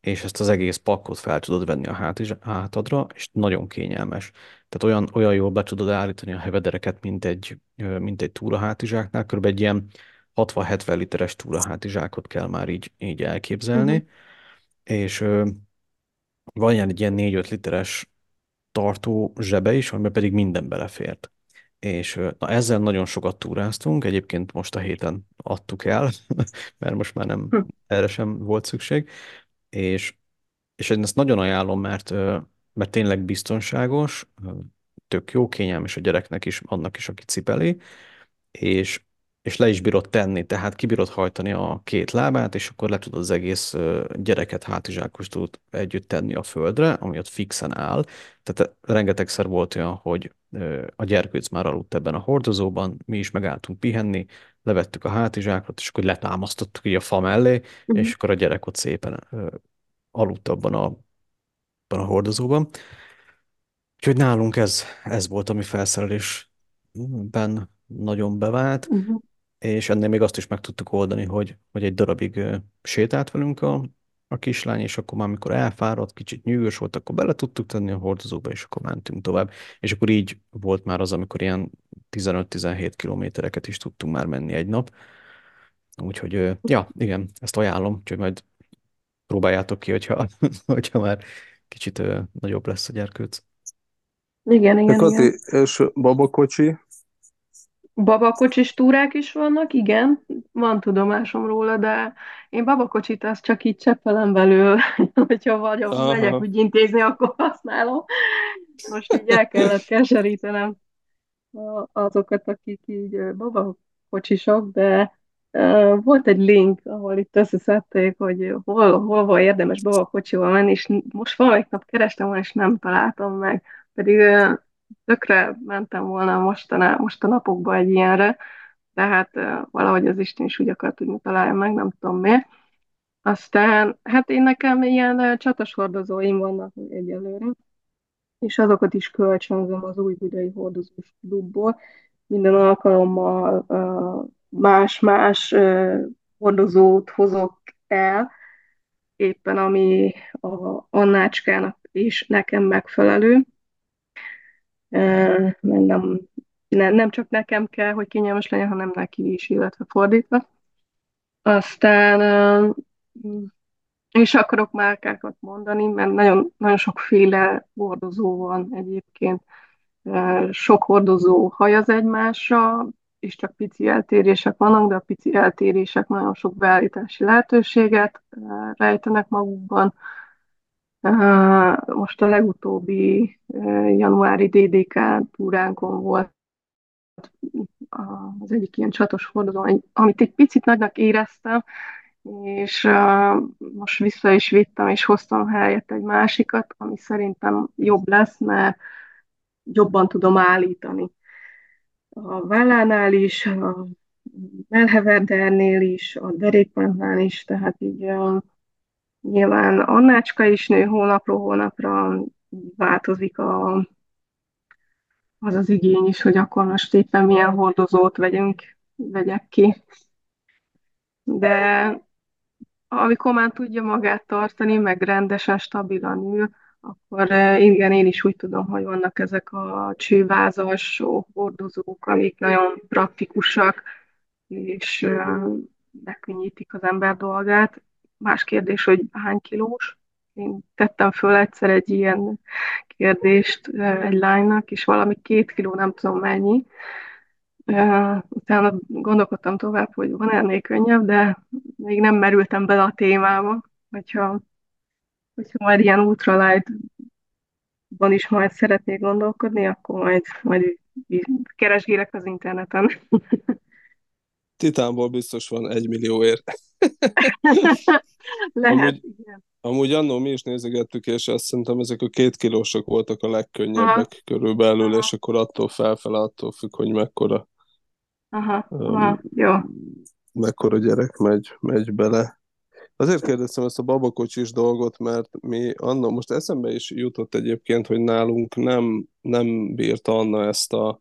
és ezt az egész pakkot fel tudod venni a hátadra, és nagyon kényelmes. Tehát olyan, olyan jól be tudod állítani a hevedereket, mint egy, mint egy túrahátizsáknál, kb. egy ilyen 60-70 literes túrahátizsákot kell már így, így elképzelni, uh-huh. és van ilyen egy ilyen 4-5 literes tartó zsebe is, amiben pedig minden belefért. És na, ezzel nagyon sokat túráztunk, egyébként most a héten adtuk el, [LAUGHS] mert most már nem Hm. erre sem volt szükség, és, és én ezt nagyon ajánlom, mert, mert tényleg biztonságos, tök jó, kényelmes a gyereknek is, annak is, aki cipeli, és, és le is bírod tenni, tehát kibírod hajtani a két lábát, és akkor le tudod az egész gyereket hátizsákostól együtt tenni a földre, ami ott fixen áll. Tehát rengetegszer volt olyan, hogy a gyerkőc már aludt ebben a hordozóban, mi is megálltunk pihenni, levettük a hátizsákot, és akkor letámasztottuk így a fa mellé, Mhm. és akkor a gyerek ott szépen aludt abban a, abban a hordozóban. Úgyhogy nálunk ez, ez volt, ami felszerelésben nagyon bevált, Uh-huh. És ennél még azt is meg tudtuk oldani, hogy, hogy egy darabig sétált velünk a, a kislány, és akkor már amikor elfáradt, kicsit nyűgös volt, akkor bele tudtuk tenni a hordozóba, és akkor mentünk tovább. És akkor így volt már az, amikor ilyen 15-17 kilométereket is tudtunk már menni egy nap. Úgyhogy, ja, igen, ezt ajánlom, úgyhogy majd próbáljátok ki, hogyha, [LAUGHS] hogyha már kicsit nagyobb lesz a gyerkőc. Igen, igen, Kati, igen. és babakocsi? Babakocsis túrák is vannak, igen, van tudomásom róla, de én babakocsit azt csak így cseppelen belül, [LAUGHS] hogyha vagyok, Aha. megyek ügyintézni, akkor használom. Most így el kellett keserítenem azokat, akik így babakocsisok, de volt egy link, ahol itt összeszedték, hogy hol, hol van érdemes babakocsival menni, és most valamelyik nap kerestem és nem találtam meg. Pedig tökre mentem volna mostaná, most a napokban egy ilyenre, de hát valahogy az Isten is úgy akart, hogy találjam meg, nem tudom miért. Aztán, hát én nekem ilyen ö, csatos hordozóim vannak egyelőre, és azokat is kölcsönzöm az új budai hordozós klubból. Minden alkalommal más-más hordozót hozok el, éppen ami a Annácskának és nekem megfelelő. Nem, nem, csak nekem kell, hogy kényelmes legyen, hanem neki is, illetve fordítva. Aztán és akarok márkákat mondani, mert nagyon, nagyon sokféle hordozó van egyébként. Sok hordozó hajaz egymásra, és csak pici eltérések vannak, de a pici eltérések nagyon sok beállítási lehetőséget rejtenek magukban. Most a legutóbbi januári DDK túránkon volt az egyik ilyen csatos hordozó, amit egy picit nagynak éreztem, és most vissza is vittem, és hoztam helyett egy másikat, ami szerintem jobb lesz, mert jobban tudom állítani. A vállánál is, a melheverdernél is, a derékpánknál is, tehát így uh, nyilván Annácska is nő hónapról hónapra, változik a, az az igény is, hogy akkor most éppen milyen hordozót vegyünk, vegyek ki. De amikor már tudja magát tartani, meg rendesen, stabilan ül, akkor eh, igen, én is úgy tudom, hogy vannak ezek a csővázas hordozók, amik nagyon praktikusak, és eh, megkönnyítik az ember dolgát. Más kérdés, hogy hány kilós. Én tettem föl egyszer egy ilyen kérdést egy lánynak, és valami két kiló, nem tudom mennyi, utána gondolkodtam tovább, hogy van ennél könnyebb, de még nem merültem bele a témába, hogyha, hogyha majd ilyen ultralightban is majd szeretnék gondolkodni, akkor majd, majd keresgélek az interneten. [LAUGHS] Titánból biztos van egy millióért. [LAUGHS] Lehet, Amúgy- igen. Amúgy annó mi is nézegettük, és azt szerintem ezek a két kilósok voltak a Aha. legkönnyebbek körülbelül, Aha. és akkor attól felfele, attól függ, hogy mekkora, Aha, öm, aha, jó. mekkora gyerek megy, megy bele. Azért kérdeztem ezt a babakocsis dolgot, mert mi annó, most eszembe is jutott egyébként, hogy nálunk nem, nem bírta Anna ezt a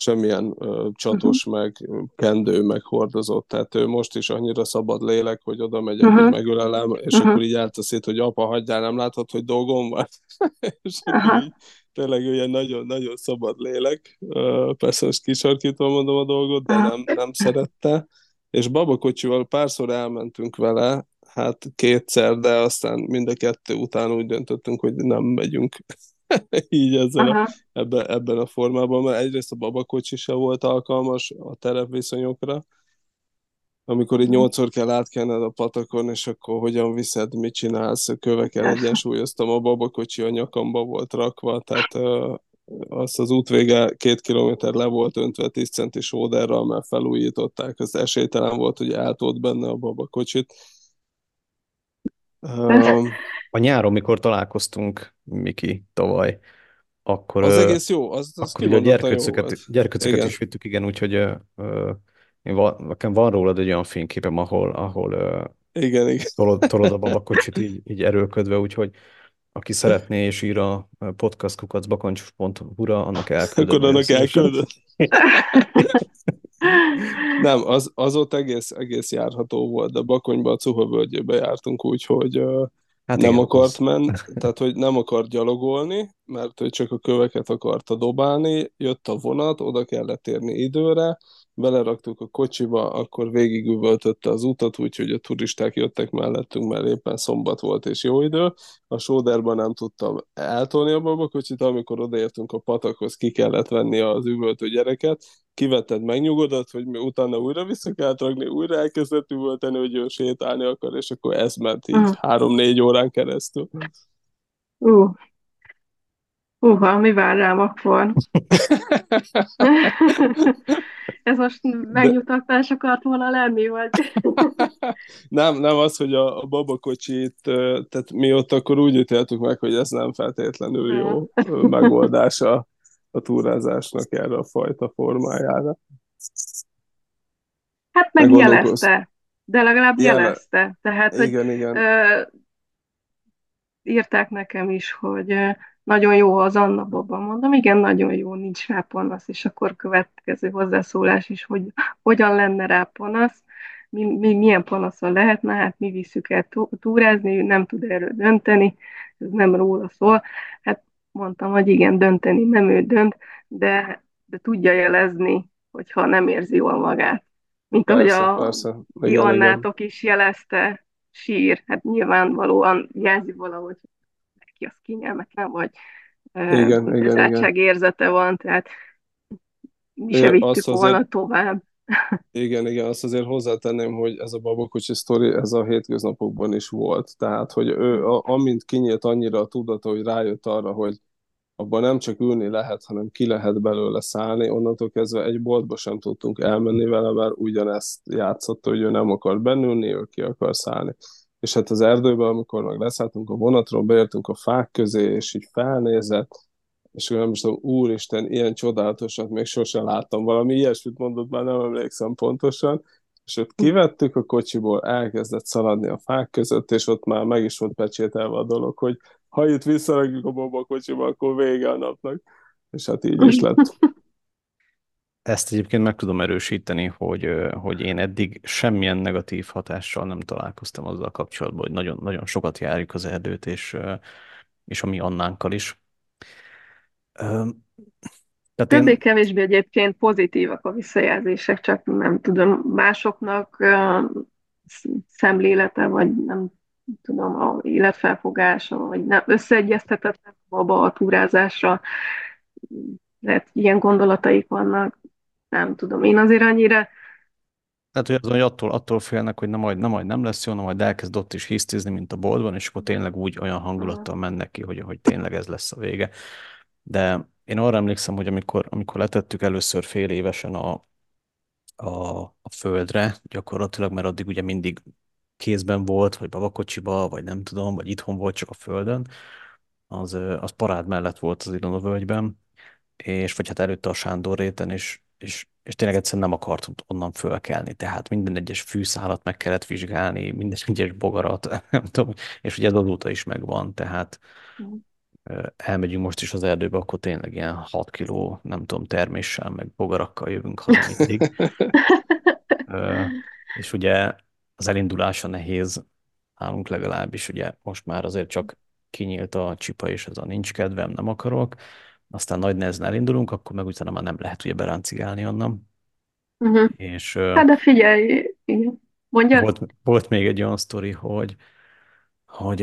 semmilyen ö, csatos, meg kendő, meg hordozott. Tehát ő most is annyira szabad lélek, hogy oda megyek, Uh-huh. hogy megölelem, és Uh-huh. akkor így eltaszít, hogy apa, hagyjál, nem látod, hogy dolgom van? [LAUGHS] és Aha. így tényleg ilyen nagyon, nagyon szabad lélek. Ö, Persze most kisarkítva mondom a dolgot, de nem, nem szerette. És babakocsival párszor elmentünk vele, hát kétszer, de aztán mind a kettő után úgy döntöttünk, hogy nem megyünk. [LAUGHS] így ezzel a, ebben, ebben a formában, mert egyrészt a babakocsi se volt alkalmas a terepviszonyokra, amikor így Mhm. nyolcszor kell átkenned a patakon, és akkor hogyan viszed, mit csinálsz, köveken egyensúlyoztam, a babakocsi a nyakamba volt rakva, tehát uh, azt az útvége két kilométer le volt öntve 10 centis óderral, mert felújították, az esélytelen volt, hogy eltolt benne a babakocsit. Um, A nyáron, mikor találkoztunk, Miki, tavaly, akkor, az ö, egész jó, az, az akkor ugye a kimondottan jó gyerkőcöket, gyerkőcöket Igen. is vittük, igen, úgyhogy ö, ö, én va, nekem van rólad egy olyan fényképem, ahol, ahol ö, Igen, igen. tolod, tolod a [LAUGHS] babakocsit így, így erőlködve, úgyhogy aki szeretné és ír a podcastkukacbakancs.hu-ra, annak elküldöm. Akkor annak elküldöd. [LAUGHS] Nem, az, az ott egész, egész járható volt, de Bakonyba, a Cuha völgyébe jártunk úgy, hogy ö, Hát nem igen, akart az- menni, [LAUGHS] tehát hogy nem akart gyalogolni, mert hogy csak a köveket akarta dobálni, jött a vonat, oda kellett érni időre, beleraktuk a kocsiba, akkor végigüvöltötte az utat, úgyhogy a turisták jöttek mellettünk, mert éppen szombat volt és jó idő. A sóderban nem tudtam eltolni a babakocsit, amikor odaértünk a patakhoz, ki kellett venni az üvöltő gyereket, kivetted, megnyugodott, hogy mi utána újra vissza kellett rakni, újra elkezdett üvölteni, hogy ő sétálni akar, és akkor ez ment így három-négy órán keresztül. Ú. Uha, mi vár rám akkor? [LAUGHS] Ez most megnyugtatás akart volna lenni, vagy? [LAUGHS] nem, nem az, hogy a, a babakocsit, tehát mi ott akkor úgy ítéltük meg, hogy ez nem feltétlenül jó megoldása a túrázásnak erre a fajta formájára. Hát meg jelezte, de legalább Jele- jelezte. Tehát, hogy Igen, igen. ö, írták nekem is, hogy nagyon jó az Anna Baba. Mondom, igen, nagyon jó, nincs rá panasz. És akkor következő hozzászólás is, hogy hogyan lenne rá panasz, mi, mi, milyen panaszon lehetne, hát mi visszük el tú- túrázni, ő nem tud erről dönteni, ez nem róla szól. Hát mondtam, hogy igen, dönteni nem ő dönt, de, de tudja jelezni, hogyha nem érzi jól magát. Mint ahogy Persze, a persze. Igen, igen. Annátok is jelezte, sír, hát nyilvánvalóan jelzi valahogy, hogy neki az kényelmetlen, vagy Igen, igen, érzete van, tehát mi se vittük azt azért- volna tovább. Igen, igen, azt azért hozzátenném, hogy ez a babakocsi sztori, ez a hétköznapokban is volt. Tehát, hogy ő, a, amint kinyílt annyira a tudata, hogy rájött arra, hogy abban nem csak ülni lehet, hanem ki lehet belőle szállni, onnantól kezdve egy boltba sem tudtunk elmenni vele, mert ugyanezt játszotta, hogy ő nem akar bennülni, ő ki akar szállni. És hát az erdőben, amikor meg leszálltunk a vonatról, beértünk a fák közé, és így felnézett, és nem is tudom, úristen, ilyen csodálatosat még sosem láttam. Valami ilyesmit mondott, már nem emlékszem pontosan. És ott kivettük a kocsiból, elkezdett szaladni a fák között, és ott már meg is volt pecsételve a dolog, hogy ha itt visszarakjuk a babakocsiba, akkor vége a napnak. És hát így is lett. [LAUGHS] Ezt egyébként meg tudom erősíteni, hogy, hogy én eddig semmilyen negatív hatással nem találkoztam azzal kapcsolatban, hogy nagyon, nagyon sokat járjuk az erdőt, és, és a mi Annánkkal is. Tehát Többé-kevésbé egyébként pozitívak a visszajelzések, csak nem tudom, másoknak szemlélete, vagy nem tudom, a életfelfogása, vagy nem összeegyeztetetlen baba a túrázásra, lehet ilyen gondolataik vannak, nem tudom. Én azért annyira tehát, hogy, az, hogy attól, attól félnek, hogy na majd, na majd nem lesz jó, na majd elkezd ott is hisztizni, mint a boltban, és akkor tényleg úgy olyan hangulattal mennek ki, hogy, hogy tényleg ez lesz a vége. De én arra emlékszem, hogy amikor, amikor letettük először fél évesen a, a, a földre, gyakorlatilag, mert addig ugye mindig kézben volt, vagy babakocsiba, vagy nem tudom, vagy itthon volt csak a földön, az, az parád mellett volt az Ilona völgyben, és vagy hát előtte a Sándor réten, és, és, és tényleg egyszerűen nem akart onnan fölkelni. Tehát minden egyes fűszálat meg kellett vizsgálni, minden [LAUGHS] egyes bogarat, [LAUGHS] nem tudom, és ugye ez azóta is megvan, tehát ö, elmegyünk most is az erdőbe, akkor tényleg ilyen 6 kiló, nem tudom, terméssel, meg bogarakkal jövünk haza mindig. [LAUGHS] És ugye az elindulása nehéz, nálunk legalábbis, ugye most már azért csak kinyílt a csipa, és ez a nincs kedvem, nem akarok, aztán nagy nehezen elindulunk, akkor meg utána már nem lehet ugye beráncigálni onnan. uh-huh. És Hát de figyelj, igen. Mondja? volt, volt még egy olyan sztori, hogy, hogy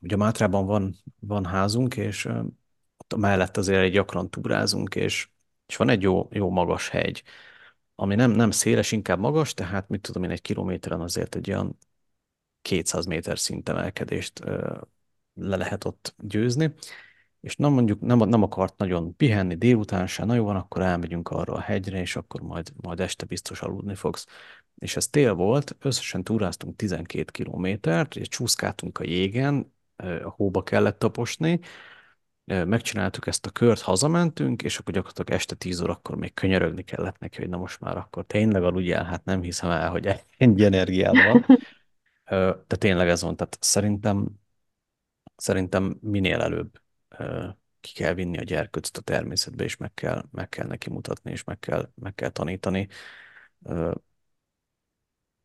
ugye Mátrában van, van házunk, és ott mellett azért egy gyakran túrázunk, és, és van egy jó, jó magas hegy, ami nem, nem széles, inkább magas, tehát mit tudom én, egy kilométeren azért egy olyan 200 méter szintemelkedést le lehet ott győzni, és nem mondjuk nem, nem akart nagyon pihenni délután se, na jó van, akkor elmegyünk arra a hegyre, és akkor majd, majd este biztos aludni fogsz. És ez tél volt, összesen túráztunk 12 kilométert, és csúszkáltunk a jégen, a hóba kellett taposni, megcsináltuk ezt a kört, hazamentünk, és akkor gyakorlatilag este 10 órakor még könyörögni kellett neki, hogy na most már akkor tényleg aludjál, hát nem hiszem el, hogy ennyi energiád van. [LAUGHS] De tényleg ez van, tehát szerintem, szerintem minél előbb ki kell vinni a gyerkőcöt a természetbe, és meg kell, meg kell neki mutatni, és meg kell, meg kell tanítani.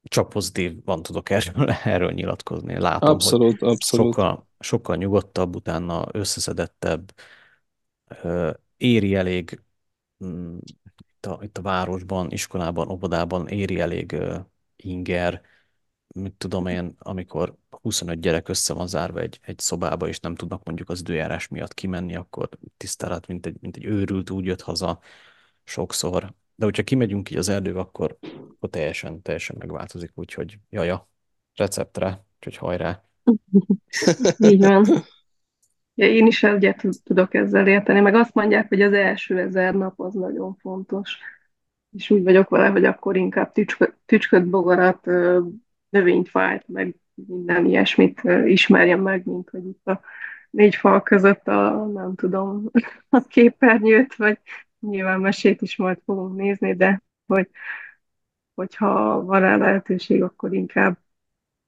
Csak pozitív van tudok erről, [LAUGHS] erről nyilatkozni. Látom, abszolút, hogy abszolút. Sokkal, sokkal nyugodtabb, utána összeszedettebb, éri elég mm, itt a, itt a városban, iskolában, óvodában éri elég inger, mit tudom én, amikor 25 gyerek össze van zárva egy, egy szobába, és nem tudnak mondjuk az időjárás miatt kimenni, akkor tisztelet, mint egy, mint egy őrült úgy jött haza sokszor. De hogyha kimegyünk így az erdőbe, akkor, akkor teljesen, teljesen megváltozik, úgyhogy jaja, receptre, úgyhogy hajrá. [LAUGHS] Így van. Ja, én is egyet tudok ezzel érteni, meg azt mondják, hogy az első ezer nap az nagyon fontos. És úgy vagyok vele, hogy akkor inkább tücsköt, bogarat, növényfát, meg minden ilyesmit ismerjem meg, mint hogy itt a négy fal között a, nem tudom, [LAUGHS] a képernyőt, vagy nyilván mesét is majd fogunk nézni, de hogy, hogyha van rá lehetőség, akkor inkább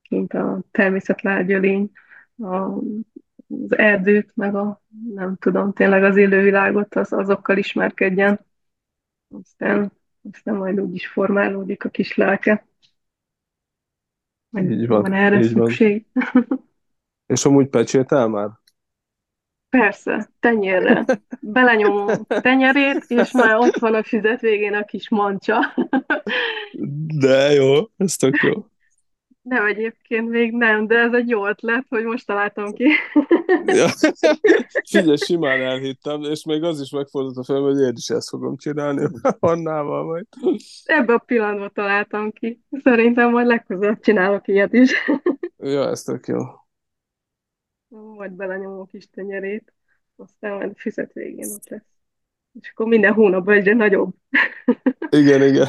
kint a természetlágyölény, a, az erdőt, meg a, nem tudom, tényleg az élővilágot, az, azokkal ismerkedjen. Aztán, aztán majd úgy is formálódik a kis lelke. Így van, van erre így szükség. Van. [LAUGHS] És amúgy pecsétel már? Persze, tenyérre. [LAUGHS] Belenyomom tenyerét, és már ott van a füzet végén a kis mancsa. De jó, ez tök jó. Nem, egyébként még nem, de ez egy jó ötlet, hogy most találtam ki. [LAUGHS] ja. [LAUGHS] Figyelj, simán elhittem, és még az is megfordult a fel, hogy én is ezt fogom csinálni [LAUGHS] Annával majd. Ebben a pillanatban találtam ki. Szerintem majd legközelebb csinálok ilyet is. ja, ez tök jó. Majd belenyomom a kis tenyerét, aztán majd a füzet végén ott lesz. És akkor minden hónapban egyre nagyobb. igen, igen.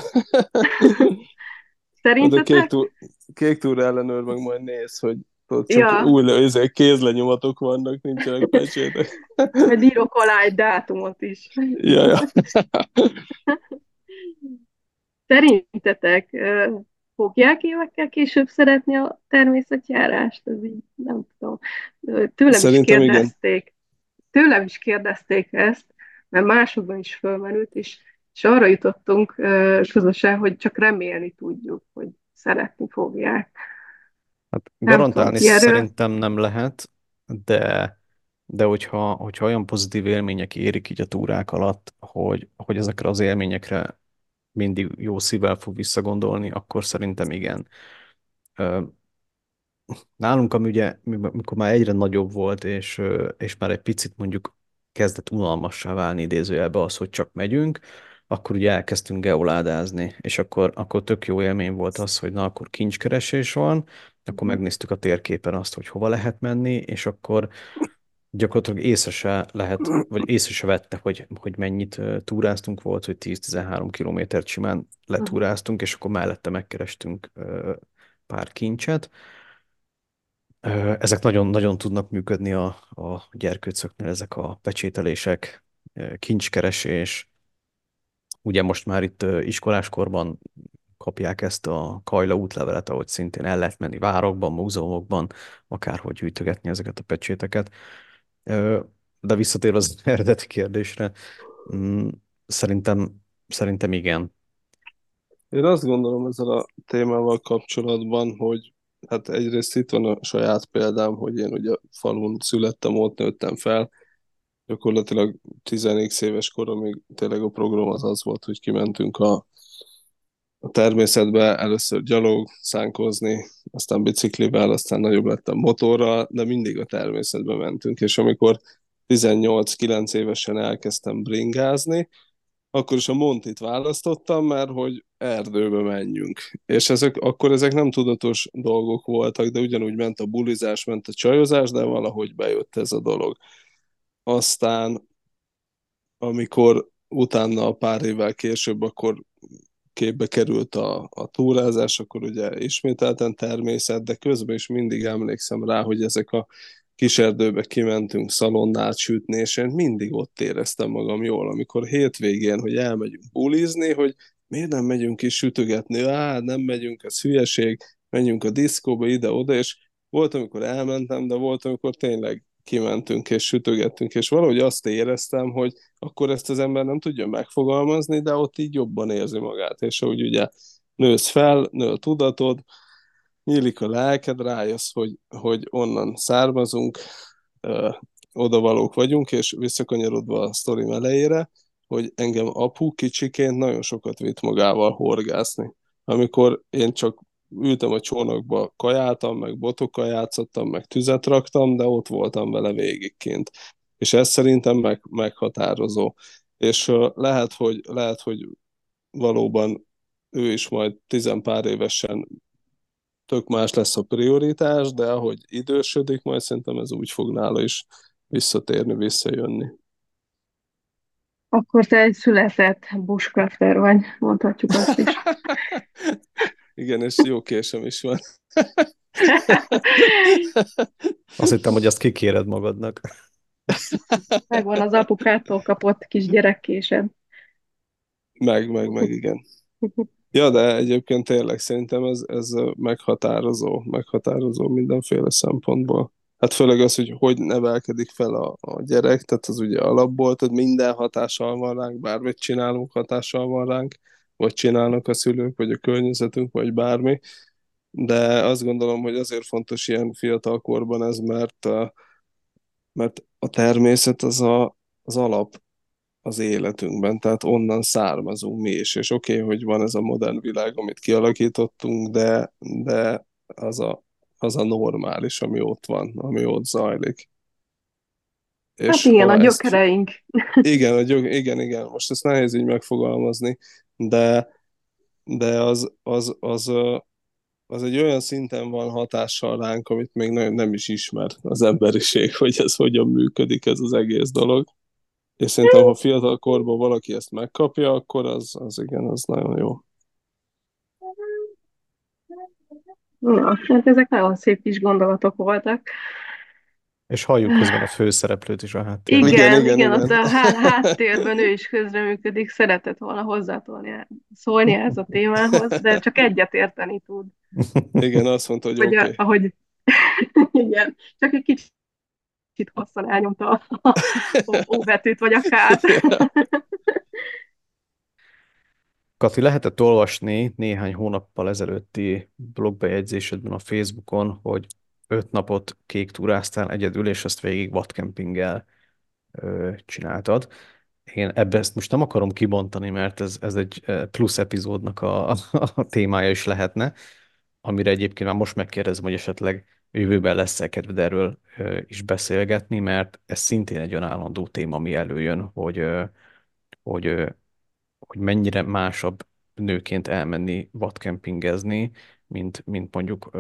Szerintetek? kék, túr, kék túr ellenőr meg majd néz, hogy ott csak ja. új ezek kézlenyomatok vannak, nincsenek pecsétek. Majd írok alá egy dátumot is. Ja, ja. Szerintetek fogják évekkel később szeretni a természetjárást? Ez így nem tudom. Tőlem Szerintem is kérdezték. Igen. Tőlem is kérdezték ezt, mert másokban is fölmerült, és és arra jutottunk közösen, hogy csak remélni tudjuk, hogy szeretni fogják. Hát garantálni nem szerintem nem lehet, de, de hogyha, hogyha olyan pozitív élmények érik így a túrák alatt, hogy, hogy ezekre az élményekre mindig jó szívvel fog visszagondolni, akkor szerintem igen. Nálunk, ami ugye, mikor már egyre nagyobb volt, és, és már egy picit mondjuk kezdett unalmassá válni idézőjelbe az, hogy csak megyünk, akkor ugye elkezdtünk geoládázni, és akkor, akkor tök jó élmény volt az, hogy na, akkor kincskeresés van, akkor mhm. megnéztük a térképen azt, hogy hova lehet menni, és akkor gyakorlatilag észre se lehet, vagy észre se vette, hogy, hogy mennyit túráztunk, volt, hogy 10-13 kilométert simán letúráztunk, és akkor mellette megkerestünk pár kincset. Ezek nagyon-nagyon tudnak működni a, a gyerkőcöknél, ezek a pecsételések, kincskeresés, Ugye most már itt iskoláskorban kapják ezt a Kajla útlevelet, ahogy szintén el lehet menni várokban, múzeumokban, akárhogy gyűjtögetni ezeket a pecséteket. De visszatér az [LAUGHS] eredeti kérdésre, mm, szerintem, szerintem igen. Én azt gondolom ezzel a témával kapcsolatban, hogy hát egyrészt itt van a saját példám, hogy én ugye falun születtem, ott nőttem fel, gyakorlatilag 10 éves koromig tényleg a program az az volt, hogy kimentünk a, a természetbe, először gyalog, szánkozni, aztán biciklivel, aztán nagyobb lettem motorral, de mindig a természetbe mentünk, és amikor 18-9 évesen elkezdtem bringázni, akkor is a Montit választottam, mert hogy erdőbe menjünk. És ezek, akkor ezek nem tudatos dolgok voltak, de ugyanúgy ment a bulizás, ment a csajozás, de valahogy bejött ez a dolog. Aztán, amikor utána pár évvel később, akkor képbe került a, a túrázás, akkor ugye ismételten természet, de közben is mindig emlékszem rá, hogy ezek a kiserdőbe kimentünk szalonnát sütni, és én mindig ott éreztem magam jól, amikor hétvégén, hogy elmegyünk bulizni, hogy miért nem megyünk ki sütögetni, á, nem megyünk, ez hülyeség, menjünk a diszkóba ide-oda, és volt, amikor elmentem, de volt, amikor tényleg kimentünk és sütögettünk, és valahogy azt éreztem, hogy akkor ezt az ember nem tudja megfogalmazni, de ott így jobban érzi magát, és ahogy ugye nősz fel, nő a tudatod, nyílik a lelked, rájössz, hogy, hogy onnan származunk, odavalók vagyunk, és visszakanyarodva a sztorim elejére, hogy engem apu kicsiként nagyon sokat vitt magával horgászni. Amikor én csak ültem a csónakba, kajáltam, meg botokkal játszottam, meg tüzet raktam, de ott voltam vele végigként. És ez szerintem meg, meghatározó. És lehet, hogy, lehet, hogy valóban ő is majd tizenpár évesen tök más lesz a prioritás, de ahogy idősödik, majd szerintem ez úgy fog nála is visszatérni, visszajönni. Akkor te egy született bushcrafter vagy, mondhatjuk azt is. [LAUGHS] Igen, és jó késem is van. [LAUGHS] Azt hittem, hogy azt kikéred magadnak. Megvan az apukától kapott kis gyerekkésed. Meg, meg, meg, igen. Ja, de egyébként tényleg szerintem ez, ez meghatározó, meghatározó mindenféle szempontból. Hát főleg az, hogy hogy nevelkedik fel a, a gyerek, tehát az ugye alapból, tehát minden hatással van ránk, bármit csinálunk, hatással van ránk, vagy csinálnak a szülők, vagy a környezetünk, vagy bármi. De azt gondolom, hogy azért fontos ilyen fiatal korban ez, mert, mert a természet az a, az alap az életünkben, tehát onnan származunk mi is, és oké, okay, hogy van ez a modern világ, amit kialakítottunk, de, de az, a, az a normális, ami ott van, ami ott zajlik. És hát igen, a gyökereink. Ezt, igen, a gyök, igen, igen, most ezt nehéz így megfogalmazni, de, de az, az, az, az egy olyan szinten van hatással ránk, amit még nagyon nem is ismer az emberiség, [LAUGHS] hogy ez hogyan működik ez az egész dolog. És szerintem, ha fiatal korban valaki ezt megkapja, akkor az, az igen, az nagyon jó. Na, hát ezek nagyon szép kis gondolatok voltak. És halljuk közben a főszereplőt is a háttérben. Igen, igen, igen, igen. az a háttérben ő is közreműködik, szeretett volna hozzátolni, szólni ez a témához, de csak egyet érteni tud. Igen, azt mondta, hogy, hogy. Okay. Ahogy, [LAUGHS] igen, csak egy kicsit kicsit hosszan elnyomta a O betűt, vagy a K-t. [LAUGHS] Kati, lehetett olvasni néhány hónappal ezelőtti blogbejegyzésedben a Facebookon, hogy öt napot kék túráztál egyedül, és ezt végig vadkempinggel csináltad. Én ebbe ezt most nem akarom kibontani, mert ez, ez egy plusz epizódnak a, a témája is lehetne, amire egyébként már most megkérdezem, hogy esetleg jövőben lesz-e kedved erről is beszélgetni, mert ez szintén egy olyan állandó téma, ami előjön, hogy, hogy, hogy mennyire másabb nőként elmenni vadkempingezni, mint, mint mondjuk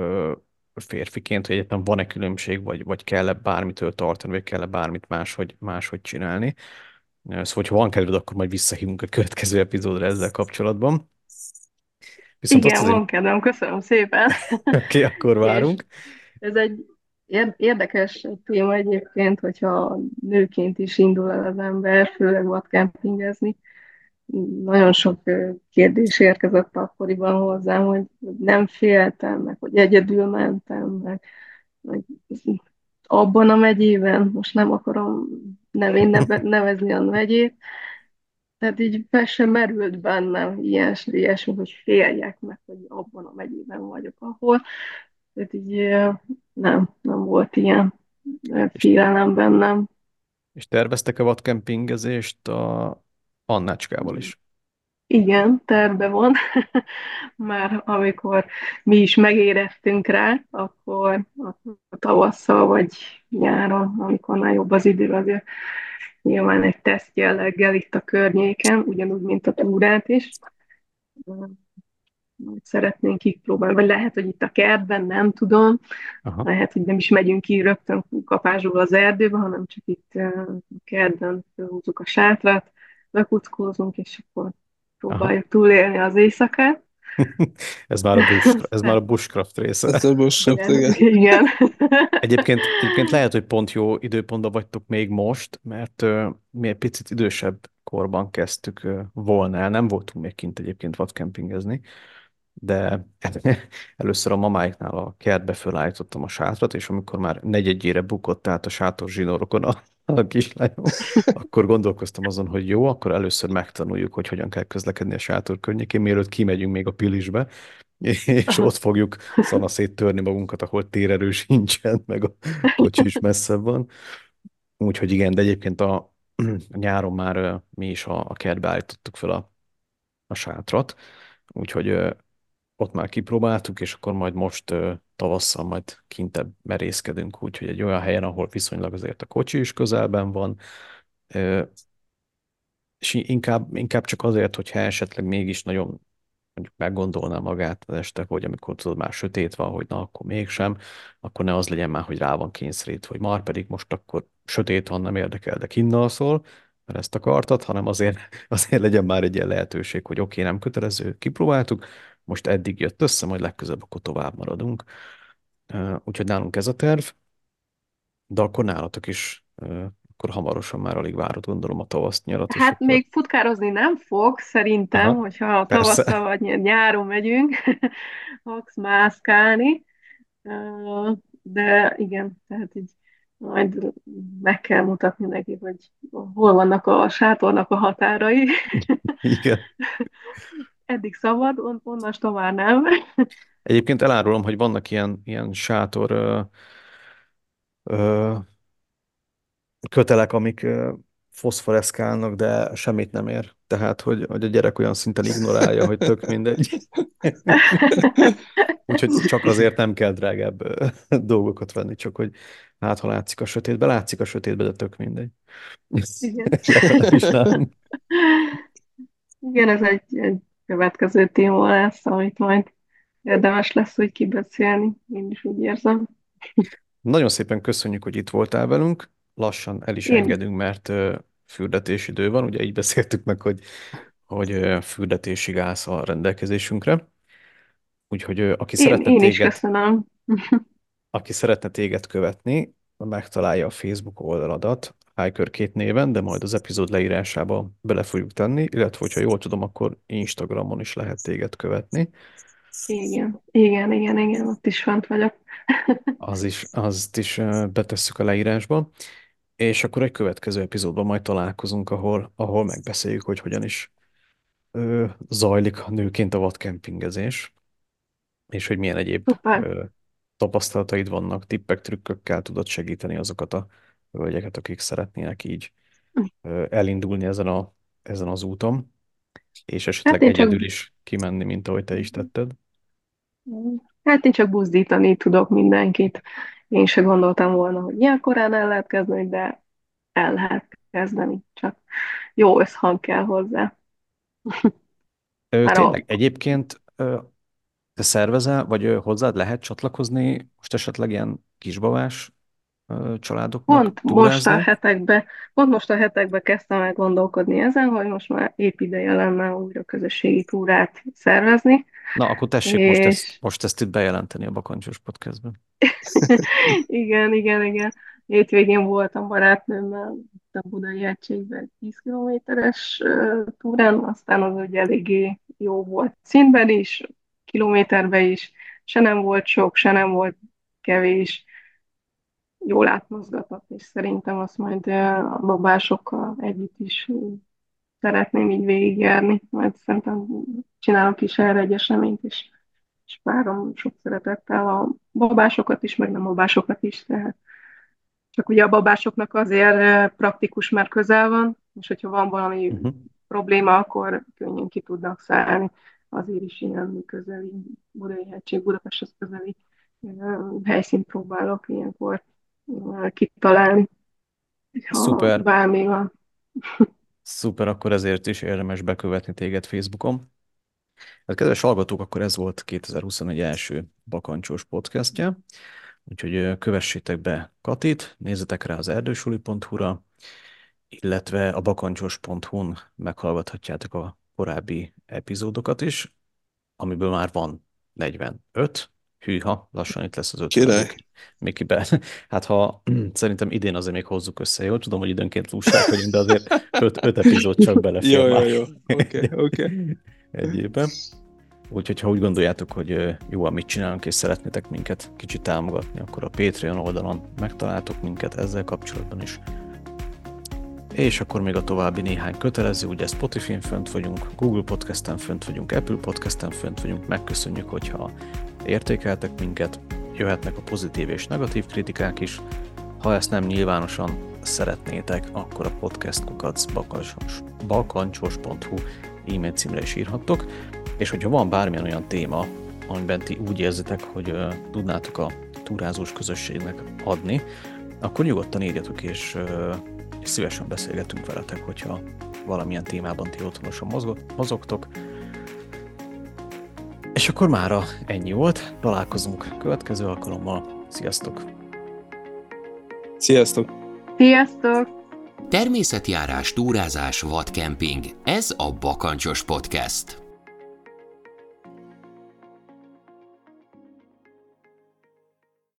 férfiként, hogy egyáltalán van-e különbség, vagy, vagy kell-e bármitől tartani, vagy kell-e bármit máshogy, máshogy csinálni. Szóval, hogyha van kedved, akkor majd visszahívunk a következő epizódra ezzel kapcsolatban. Viszont Igen, van kedvem, köszönöm szépen. [LAUGHS] Oké, okay, akkor várunk. Ez egy érdekes téma egyébként, hogyha nőként is indul el az ember, főleg vadkempingezni. Nagyon sok kérdés érkezett akkoriban hozzám, hogy nem féltem, meg hogy egyedül mentem, meg, meg abban a megyében, most nem akarom nevén nevezni a megyét, tehát így fel sem merült bennem ilyesmi, ilyesmi, hogy féljek meg, hogy abban a megyében vagyok, ahol. Tehát így nem, nem volt ilyen félelem bennem. És terveztek a vadkempingezést a Annácskával is? Igen, terve van. [LAUGHS] Már amikor mi is megéreztünk rá, akkor, akkor tavasszal vagy nyáron, amikor már jobb az idő, azért nyilván egy teszt jelleggel itt a környéken, ugyanúgy, mint a túrát is. Szeretnénk kipróbálni, vagy lehet, hogy itt a kertben, nem tudom, Aha. lehet, hogy nem is megyünk ki rögtön kapásból az erdőbe, hanem csak itt a kertben húzzuk a sátrat, bekuckózunk, és akkor próbáljuk Aha. túlélni az éjszakát. [LAUGHS] ez, már a bush, ez már a bushcraft része. Ez a bushcraft, igen. igen. [LAUGHS] Egyébként, egyébként lehet, hogy pont jó időpontban vagytok még most, mert uh, mi egy picit idősebb korban kezdtük uh, volna el, nem voltunk még kint egyébként vadkempingezni, de [LAUGHS] először a mamáiknál a kertbe fölállítottam a sátrat, és amikor már negyedjére bukott át a sátor zsinórokon a, a kislányom, [LAUGHS] akkor gondolkoztam azon, hogy jó, akkor először megtanuljuk, hogy hogyan kell közlekedni a sátor környékén, mielőtt kimegyünk még a pilisbe, és ott fogjuk szanaszét törni magunkat, ahol térerő sincsen, meg a kocsi is messzebb van. Úgyhogy igen, de egyébként a, a nyáron már mi is a, a kertbe állítottuk fel a, a sátrat, úgyhogy ott már kipróbáltuk, és akkor majd most tavasszal majd kintebb merészkedünk, úgyhogy egy olyan helyen, ahol viszonylag azért a kocsi is közelben van, és inkább, inkább csak azért, hogyha esetleg mégis nagyon mondjuk meggondolná magát az este, hogy amikor tudod, már sötét van, hogy na, akkor mégsem, akkor ne az legyen már, hogy rá van kényszerít, hogy már pedig most akkor sötét van, nem érdekel, de kinnal szól, mert ezt akartad, hanem azért, [LAUGHS] azért legyen már egy ilyen lehetőség, hogy oké, okay, nem kötelező, kipróbáltuk, most eddig jött össze, majd legközelebb akkor tovább maradunk. Úgyhogy nálunk ez a terv, de akkor nálatok is akkor hamarosan már alig várod, gondolom, a tavaszt nyarat. Hát akkor... még futkározni nem fog, szerintem, Aha, hogyha a tavasszal vagy nyáron megyünk, [LAUGHS] fogsz mászkálni. De igen, tehát így majd meg kell mutatni neki, hogy hol vannak a sátornak a határai. Igen. [LAUGHS] Eddig szabad, on, onnastól már nem. [LAUGHS] Egyébként elárulom, hogy vannak ilyen, ilyen sátor ö, ö, kötelek, amik ö, foszforeszkálnak, de semmit nem ér. Tehát, hogy, hogy a gyerek olyan szinten ignorálja, hogy tök mindegy. [LAUGHS] Úgyhogy csak azért nem kell drágább dolgokat venni, csak hogy hát, ha látszik a sötétbe, látszik a sötétbe, de tök mindegy. Igen. [LAUGHS] Igen, ez egy, egy következő téma lesz, amit majd érdemes lesz úgy kibeszélni, én is úgy érzem. Nagyon szépen köszönjük, hogy itt voltál velünk. Lassan el is Én. engedünk, mert fürdetési idő van. Ugye így beszéltük meg, hogy, hogy fürdetésig állsz a rendelkezésünkre. Úgyhogy aki én, szeretne én téged, is köszönöm. [LAUGHS] aki szeretne téged követni, megtalálja a Facebook oldaladat, Hiker két néven, de majd az epizód leírásába bele fogjuk tenni, illetve, hogyha jól tudom, akkor Instagramon is lehet téged követni. Igen, igen, igen, igen, ott is fent vagyok. [LAUGHS] Az is, azt is betesszük a leírásba. És akkor egy következő epizódban majd találkozunk, ahol, ahol megbeszéljük, hogy hogyan is ö, zajlik nőként a vadkempingezés, és hogy milyen egyéb ö, tapasztalataid vannak, tippek, trükkökkel tudod segíteni azokat a hölgyeket, akik szeretnének így ö, elindulni ezen, a, ezen az úton, és esetleg hát egyedül csak... is kimenni, mint ahogy te is tetted. Hát én csak buzdítani tudok mindenkit. Én se gondoltam volna, hogy ilyen korán el lehet kezdeni, de el lehet kezdeni, csak jó összhang kell hozzá. Ö, tényleg, egyébként te szervezel, vagy hozzád lehet csatlakozni most esetleg ilyen kisbabás családoknak Pont most a hetekbe, pont most a hetekbe kezdtem el gondolkodni ezen, hogy most már épp ideje lenne újra közösségi túrát szervezni. Na, akkor tessék és... most, ezt, most ezt itt bejelenteni a Bakancsos podcastben. [LAUGHS] igen, igen, igen. Hétvégén voltam barátnőmmel a Budai egységben 10 kilométeres túrán, aztán az ugye eléggé jó volt színben is, kilométerben is, se nem volt sok, se nem volt kevés, jól átmozgatott, és szerintem azt majd a babásokkal együtt is szeretném így végigjárni, majd szerintem csinálok is erre egy eseményt, és, és várom sok szeretettel a babásokat is, meg nem babásokat is, tehát csak ugye a babásoknak azért praktikus, mert közel van, és hogyha van valami uh-huh. probléma, akkor könnyen ki tudnak szállni. Azért is ilyen közeli Budai hegység, Budapesthez közeli helyszínt próbálok ilyenkor kitalálni. Ha Szuper. Bármi van. Szuper, akkor ezért is érdemes bekövetni téged Facebookon. Hát kedves hallgatók, akkor ez volt 2021 első Bakancsos podcastja, úgyhogy kövessétek be Katit, nézzetek rá az erdősuli.hu-ra, illetve a bakancsos.hu-n meghallgathatjátok a korábbi epizódokat is, amiből már van 45, hűha, lassan itt lesz az 50. Mikiben. [CLEARS THROAT] Hát ha [CLEARS THROAT] szerintem idén azért még hozzuk össze, jó? Tudom, hogy időnként lústák vagyunk, de azért 5 epizód csak belefér Jó, jó, jó. Oké, [LAUGHS] oké. Egy évben. Úgyhogy ha úgy gondoljátok, hogy jó, amit csinálunk, és szeretnétek minket kicsit támogatni, akkor a Patreon oldalon megtaláltok minket ezzel kapcsolatban is. És akkor még a további néhány kötelező, ugye Spotify-n fönt vagyunk, Google Podcast-en fönt vagyunk, Apple Podcast-en fönt vagyunk, megköszönjük, hogyha értékeltek minket, jöhetnek a pozitív és negatív kritikák is. Ha ezt nem nyilvánosan szeretnétek, akkor a podcastkukac balkancsos.hu e-mail címre is írhattok, és hogyha van bármilyen olyan téma, amiben ti úgy érzitek, hogy uh, tudnátok a túrázós közösségnek adni, akkor nyugodtan írjatok, és, uh, és szívesen beszélgetünk veletek, hogyha valamilyen témában ti otthonosan mozogtok. És akkor mára ennyi volt, találkozunk következő alkalommal. Sziasztok! Sziasztok! Sziasztok! Természetjárás, túrázás, vadkemping. Ez a Bakancsos Podcast.